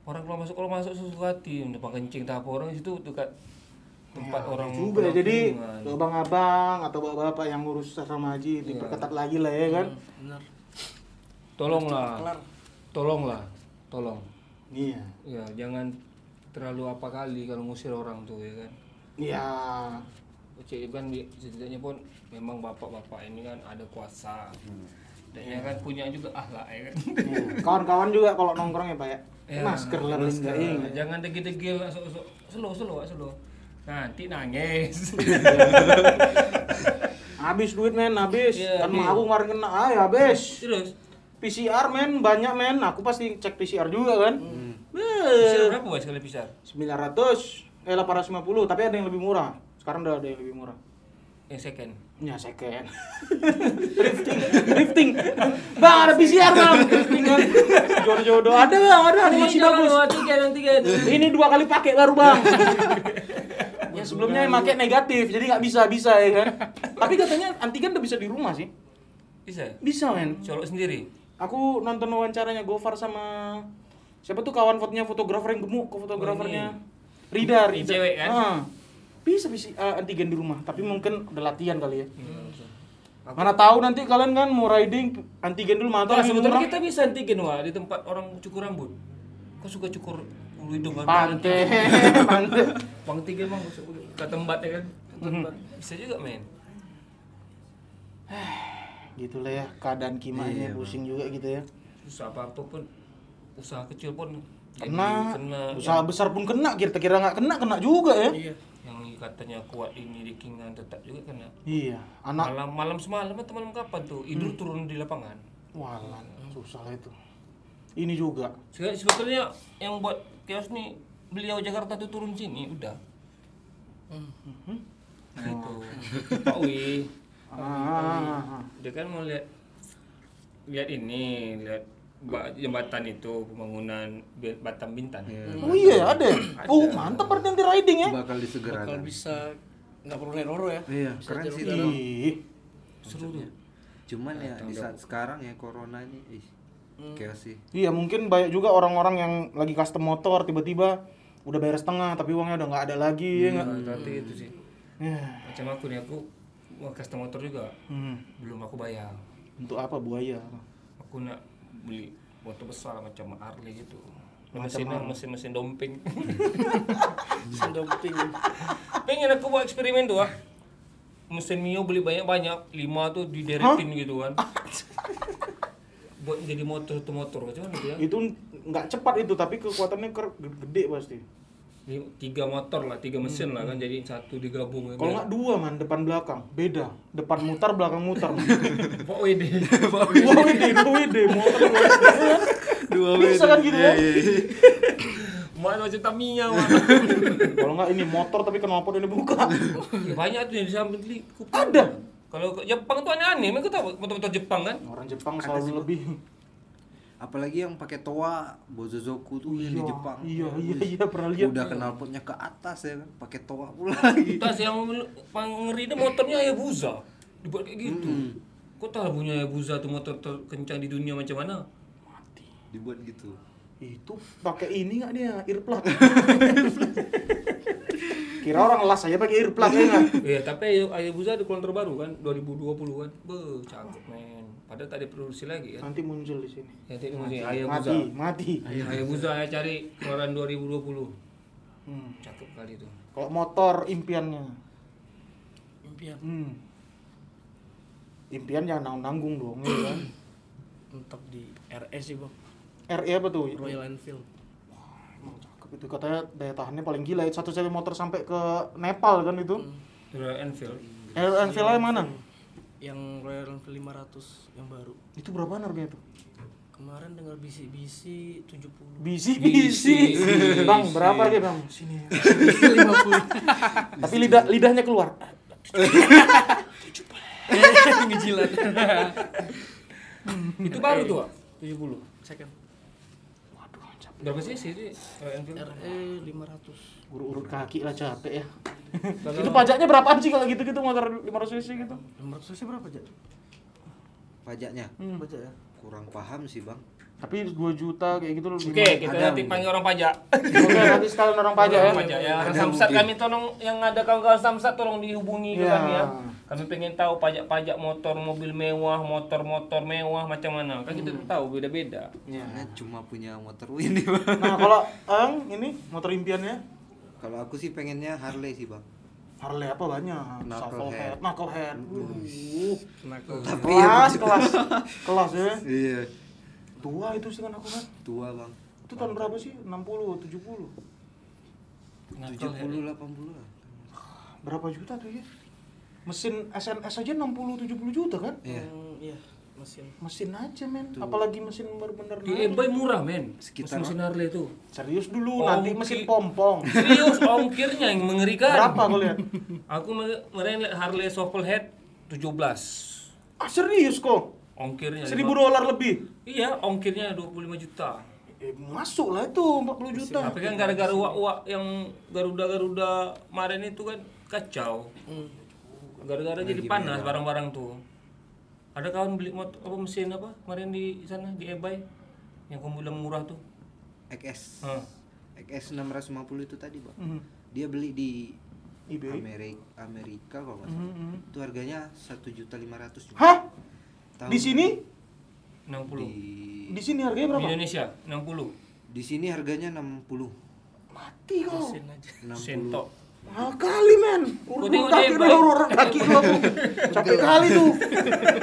orang kalau masuk kalau masuk susu hati, depan kencing tak apa orang itu dekat tempat orang juga ya. Jadi abang-abang atau bapak-bapak yang ngurus asrama haji diperketat lagi lah ya kan. Benar. tolonglah. Tolonglah. Tolong. Iya. Ya, jangan terlalu apa kali kalau ngusir orang tuh ya kan. Iya. Cik kan di- setidaknya pun memang bapak-bapak ini kan ada kuasa. Dan ya kan punya juga ahlak ya kan. Iya. Kawan-kawan juga kalau nongkrong ya Pak ya. Ya, Masker lah. Jangan degil-degil sok sok slow slow slow. Nanti nangis. Habis duit men, habis. Iya, kan iya. aku kemarin kena ay habis. Terus PCR men, banyak men. Aku pasti cek PCR juga kan. bisa Beuh. berapa Wak, sekali pisar? 900 eh 850, tapi ada yang lebih murah. Sekarang udah ada yang lebih murah. Yang second. Ya second. drifting, drifting. Bang ada PCR bang. Drifting kan. Jodoh-jodoh ada bang, ada ini masih bagus. tiga tiga. Ini dua kali pakai baru bang. ya sebelumnya yang pakai negatif, jadi nggak bisa bisa ya kan. Tapi katanya antigen udah bisa di rumah sih. Bisa. Bisa men. Colok sendiri. Aku nonton wawancaranya Gofar sama siapa tuh kawan fotonya fotografer yang gemuk ke fotografernya. Rida, Rida. cewek kan? Ah. Bisa bisa eh, antigen di rumah, tapi mungkin udah latihan kali ya. Hmm. Mana tahu nanti kalian kan mau riding antigen dulu mana tahu Nah, sebetulnya kita bisa antigen wah di tempat orang cukur rambut. Kau suka cukur hidung kan? Pante, pante. Bang tiga bang, ke tempat ya kan? Tempat. Bisa juga men. Gitulah ya keadaan kimanya Iya, pusing juga gitu ya. Susah apa apa pun, usaha kecil pun Kena, kena. usaha besar pun kena, kira-kira nggak kena kena juga ya. Iya. Yang katanya kuat ini di Kingan tetap juga kena. Iya, anak Malam malam semalam atau malam kapan tuh? Idul turun di lapangan. walan susah lah itu. Ini juga. Sebenarnya sebetulnya yang buat kios nih beliau Jakarta tuh turun sini udah. Nah, itu. Pak Wi, Ah, dia kan mau lihat lihat ini, lihat ba- jembatan itu pembangunan Batam Bintan. Oh iya ada. ya? Oh mantap berarti riding ya. bakal disegerakan Kalau bisa nggak perlu naik roro ya. iya Bisa keren sih Seru tuh. cuman ya di saat sekarang ya corona ini ih, chaos sih Iya mungkin banyak juga orang-orang yang lagi custom motor tiba-tiba udah bayar setengah tapi uangnya udah nggak ada lagi ya nggak? Nah, nanti itu sih. Ya. Macam aku nih aku mau custom motor juga. Hmm. Belum aku bayar. Untuk apa buaya? Aku nak beli motor besar macam Harley gitu. Macam Mesinnya Harley. mesin-mesin domping. Sendomping. Pengen aku buat eksperimen tuh ah. Mesin Mio beli banyak-banyak, lima tuh dideretin gitu kan. buat jadi motor satu motor macam mana tuh ya? Itu nggak cepat itu tapi kekuatannya ker- gede pasti. Tiga motor lah, tiga mesin lah kan jadi satu digabung. Kalau nggak dua man depan belakang beda. Depan mutar belakang mutar. Pak WD. Dua WD, dua WD, motor dua WD. Bisa kan gitu ya? Mana macam Tamiya Mak. Kalau nggak ini motor tapi knalpot ini buka. Ya, banyak tuh yang di samping li- kuping. Ada. Kalau ke Jepang tuh aneh-aneh, mereka tahu motor-motor Jepang kan? Orang Jepang selalu lebih. apalagi yang pakai toa Bozozoku tuh yang di Iya, Jepang Iya iya iya pernah lihat. udah knalpotnya ke atas ya kan pakai toa pula lagi Tas yang paling ngeri itu motornya Hayabusa. Dibuat kayak gitu. Kok tahu punya Hayabusa tuh motor terkencang di dunia macam mana? dibuat gitu Itu pakai ini nggak dia earplug. Kira orang las aja pakai earplug ya nggak? Iya, tapi Hayabusa ada keluaran terbaru kan 2020 kan. Be, cakep men. Padahal tak diproduksi lagi kan. Nanti muncul di sini. Ya, tadi mesti Mati, Hayabusa. mati. Hayabusa ya cari keluaran 2020. Hmm. Cakep kali itu. Kalau motor impiannya. Impian. Hmm. Impian jangan nanggung nanggung dong, ya kan? Mentok di RS sih bang. RE apa tuh? Royal Enfield. Emang cakep itu katanya daya tahannya paling gila ya. Satu seri motor sampai ke Nepal kan itu. Royal Enfield. Royal Enfield mana? Yang Royal Enfield 500 yang baru. Itu berapa harganya tuh? Kemarin dengar bisi-bisi 70. Bisi Bisi. bisi. Bang, berapa harganya bang? Sini. 50. Tapi lidah lidahnya keluar. Ngejilat. Itu baru tuh, Pak. 70. Second. Capek. Berapa sih sih? RE 500. Urut-urut kaki lah capek ya. Itu pajaknya berapaan sih kalau gitu-gitu motor 500 cc gitu? 500 cc berapa aja? pajaknya Hmm. Baca ya. kurang paham sih bang Tapi 2 juta kayak gitu loh. Oke, kita Ada nanti mungkin. panggil orang pajak. Oke, nanti sekalian orang pajak ya. Orang pajak ya. Samsat mungkin. kami tolong yang ada kawan-kawan Samsat tolong dihubungi Iya. kami ya. Kami pengen tahu pajak-pajak motor, mobil mewah, motor-motor mewah macam mana. Kan kita tahu beda-beda. Iya. Karena cuma punya motor ini bang Nah, kalau Ang ini motor impiannya kalau aku sih pengennya Harley sih bang Harley apa banyak? Knucklehead. Shufflehead, knucklehead. Uh, Kenapa? tapi kelas, ya kelas, kelas ya. iya Tua itu sih kan aku kan. tua bang Itu tahun berapa sih? 60, 70. tujuh puluh delapan puluh lah Berapa juta tuh ya? Mesin SNS aja 60 70 juta kan? Iya. Hmm, iya, mesin. Mesin aja men, apalagi mesin bener-bener Di eBay murah, men. Sekitar- mesin Harley itu. Serius dulu, Oh, nanti mesin pompong. Serius, ongkirnya yang mengerikan. Berapa kau lihat? Aku kemarin lihat Harley Shufflehead 17. Ah serius kok? Ongkirnya 1000 lima- dolar lebih. Iya, ongkirnya 25 juta. Eh, masuk lah itu 40 juta. Tapi kan gara-gara uak-uak yang Garuda-Garuda kemarin itu kan kacau. Hmm. Gara-gara jadi panas barang-barang tuh. Ada kawan beli motor apa mesin apa kemarin di sana di eBay yang kamu bilang murah tuh. XS Hah. XS 650 itu tadi bang Mhm. dia beli di eBay. Amerika Amerika kalau nggak salah Mhm. itu harganya satu juta lima ratus Hah? Tahun- Di sini? 60. di Di sini harganya Di berapa? Indonesia 60. di sini harganya 60 Mati kau. Mesin aja. 60 Sento. Mahal kali men. Gua Urut tengok kaki dia, dulu, urut kaki dulu aku. Capek kali tuh.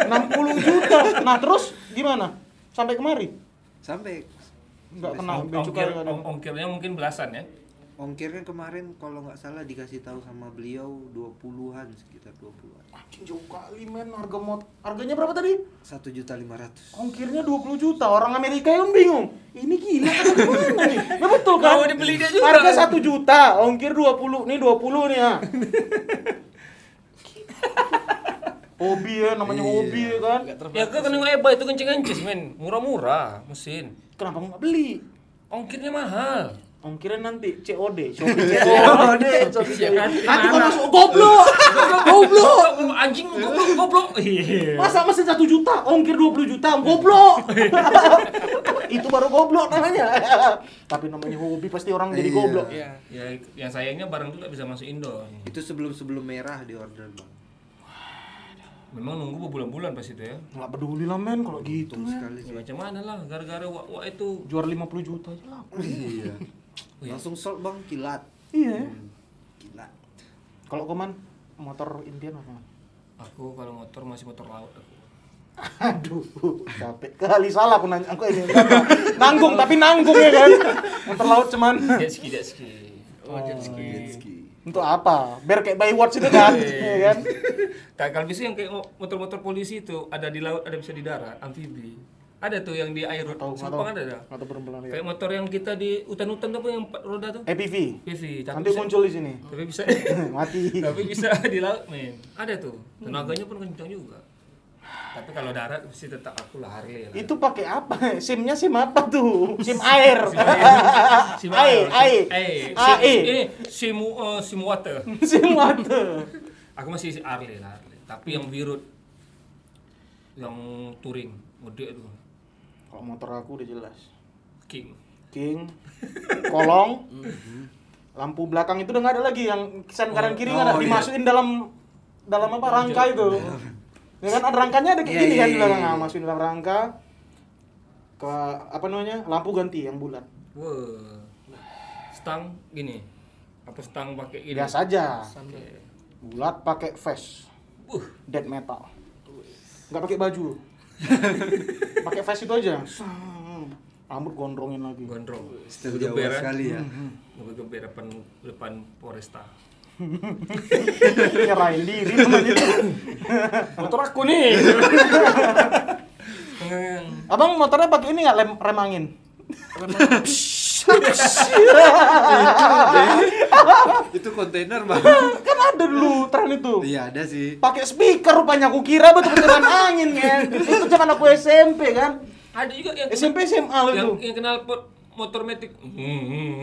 60 juta. Nah, terus gimana? Sampai kemari? sampai Enggak kena Ong- bea cukai ongkir, ongkirnya mungkin belasan ya. Ongkirnya kemarin kalau nggak salah dikasih tahu sama beliau 20-an sekitar 20-an Anjing jauh kali men harga mot. Harganya berapa tadi? satu juta lima ratus Ongkirnya 20 juta. Orang Amerika yang bingung. Ini gila apa gimana nih? Ya betul kan? Mau dibeli dia juga. Harga 1 juta, ongkir 20. Nih 20 nih ya. Hobi ya, namanya Iya. hobi ya kan. Ya kan kena eba itu kencing-kencing men, murah-murah mesin. Kenapa nggak beli? Ongkirnya mahal. Ongkirnya nanti COD, COD, COD. Nanti mana? masuk goblok, Goblok, anjing goblok, goblok. Iya. masa mesin satu juta, ongkir 20 juta, goblok. Itu baru goblok namanya. Tapi namanya hobi pasti orang jadi Iya. goblok. Iya. Ya, yang sayangnya barang itu tak bisa masuk Indo. Itu sebelum-sebelum merah di order, Bang. Memang nunggu berbulan-bulan pas itu ya. Nggak peduli lah men kalau gitu. Sekali Ya, macam mana lah, gara-gara wak-wak itu. Juara 50 juta aja lah. Iya. Wih. Langsung sold, Bang, kilat. Iya. Hmm, Kilat. Kalau koman motor impian apa? Aku kalau motor masih motor laut aku. Aduh, capek kali salah aku nanya aku ini. nanggung tapi nanggung ya kan. Motor laut cuman Jet ski, jet ski. Oh, jet ski. Jet ski. untuk apa? Biar kayak Baywatch itu kan, ya kan? Kayak kalau bisa yang kayak mo- motor-motor polisi itu ada di laut, ada bisa di darat, amfibi. Ada tuh yang di air, tahu? Sepang ada dah. Atau berbelan ya. Kayak motor yang kita di hutan-hutan tuh yang empat roda tuh? EPV. PV. Tapi Nanti bisa, muncul di sini. tapi bisa Mati. tapi bisa di laut men. Ada tuh. Tenaganya pun kencang juga. Tapi kalau darat mesti tetap aku lah Harley lah. Itu pakai apa? SIM-nya SIM apa tuh? SIM air. SIM Air, air. air. SIM, ini SIM, uh, SIM water. SIM water. Aku masih si Harley lah Harley. Tapi yang virut yang touring mode tuh Kalau motor aku udah jelas. King. King, kolong, lampu belakang itu udah nggak ada lagi yang sen kanan kiri nggak ada oh, iya. dimasukin dalam dalam apa rangka itu. Ya kan ada rangkanya ada kayak Iya, gini iya, kan di iya, belakang, iya. Nah, masukin dalam rangka ke apa namanya lampu ganti yang bulat. Wah. Stang gini. Apa stang pakai ini? Biasa aja, bulat pakai face, Uh, dead metal. Nggak pakai baju. pakai face itu aja. Rambut gondrongin lagi. gondrong. Jawa kan? sekali ya. Geber depan depan Foresta. Nyerahin diri namanya itu. Motor aku nih. Abang motornya pakai ini nggak lem rem angin? Itu kontainer, Bang. kan ada dulu tren itu. Iya, ada sih. Pakai speaker rupanya aku kira betul-betul rem angin kan. Itu zaman aku SMP kan. Ada juga yang SMP SMA lo itu. yang, yang kenal pot motor metik. Hmm, hmm,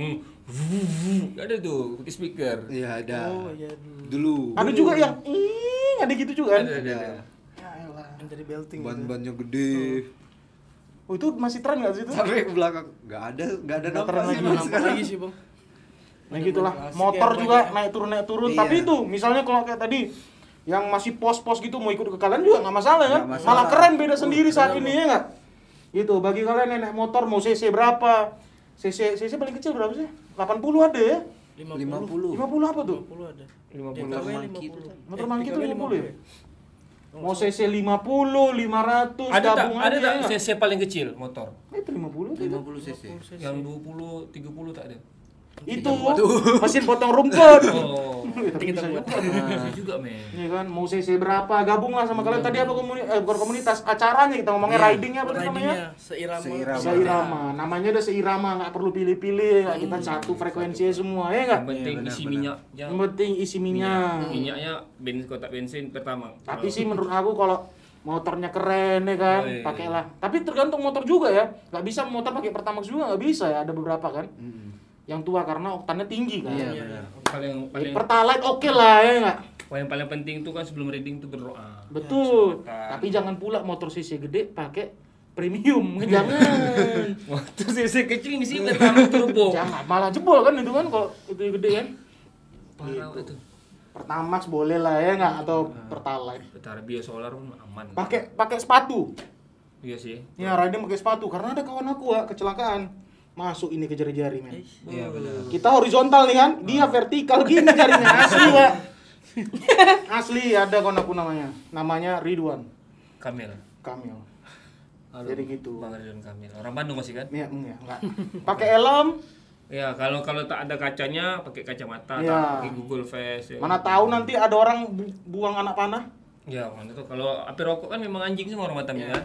hmm. Ada tuh pakai speaker. Iya, ada. Oh, iya dulu. Ada juga yang ada gitu juga kan. Ada, ada, Ada. Ya elah. Dari belting. Ban-bannya gede. Oh, itu masih tren nggak sih itu? Sampai ke belakang. Nggak ada, nggak ada nampak sih, lagi, Nampak sekarang. lagi sih, Bang. Nah gitulah. Motor ya, juga banyak. naik turun naik turun. Iya. Tapi itu misalnya kalau kayak tadi yang masih pos-pos gitu mau ikut ke kalian juga nggak masalah kan? Masalah. Malah keren beda sendiri saat ini ya nggak? Itu bagi kalian yang naik motor mau CC berapa? CC CC paling kecil berapa sih? 80 ada ya? 50. 50 apa tuh? 50 ada. 50. DKW Monkey itu 50. Motor mangki tuh DKW 50 ya? Mau CC 50, 500, Ada tak? Ada tak? CC paling kecil motor? Itu 50 tuh. 50 cc. Yang 20, 30 tak ada. Itu mesin potong rumput. Oh. Tapi kita bisa buat. juga. Bisa juga, men. Iya kan, mau CC berapa, gabung lah sama kalian tadi apa komunitas, eh, bukan komunitas, acaranya kita ngomongnya Iya. ridingnya apa tadi namanya? Seirama. Seirama. Seirama, namanya udah seirama, nggak perlu pilih-pilih, nggak kita satu frekuensinya semua, ya nggak? Yang penting isi minyak. Yang penting isi minyak. Minyaknya bensin kotak bensin pertama. Tapi sih menurut aku kalau motornya keren ya kan, Oh, iya. pakailah. Tapi tergantung motor juga ya, nggak bisa motor pakai pertamax juga nggak bisa ya, ada beberapa kan, Mm. Yang tua karena oktannya tinggi kan. Iya, benar. paling Ya, paling Pertalite oke lah ya nggak? yang paling penting itu kan sebelum reading itu berdoa. Betul. Kan. Tapi jangan pula motor CC gede pakai premium, jangan. Waktu CC kecil ini sih pertama turbo. jangan malah jebol kan itu kan kalau itu gede kan. Parah Gitu. itu. Pertamax boleh lah ya nggak atau Pertalite. Betara bio solar pun aman. Pakai pakai sepatu. Iya sih. Ya riding pakai sepatu karena ada kawan aku ya kecelakaan. Masuk ini ke jari-jari men. Iya, benar. Kita horizontal nih kan, dia vertikal gini jarinya asli pak. asli ada kawan aku namanya. Namanya Ridwan Kamil. Kamil. Halo, Jadi gitu. Bang Ridwan Kamil. Orang Bandung masih kan? Iya, enggak, enggak. Pakai helm, Ya, kalau kalau tak ada kacanya pakai kacamata, tak pakai Google Face. Ya. mana tahu nanti ada orang bu- buang anak panah. Ya, mana tuh kalau api rokok kan memang anjing semua orang Batam ya kan?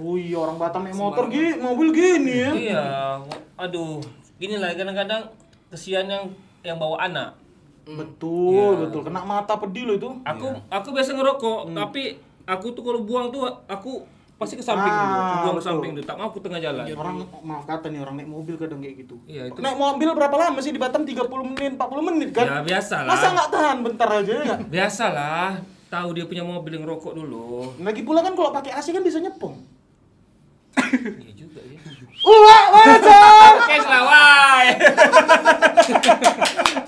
Wih, orang Batam naik motor gini, mobil gini ya. Iya, aduh, gini lah kadang-kadang kesian yang yang bawa anak. Betul, betul. Kena mata pedih lo itu. Aku aku biasa ngerokok, tapi aku tuh kalau buang tuh aku pasti ke samping Ah, dulu, aku buang ke betul. samping dulu, tak mau aku tengah jalan. Orang maaf kata nih orang naik mobil kadang kayak gitu. Iya, itu. Naik mobil berapa lama sih di Batam 30 menit, 40 menit kan? Ya biasa lah. Masa nggak tahan bentar aja ya? nggak? Biasalah, tahu dia punya mobil yang rokok dulu. Lagi pula kan kalau pakai AC kan bisa nyepong. Iya juga ya. Uwak macam. Kes lawai!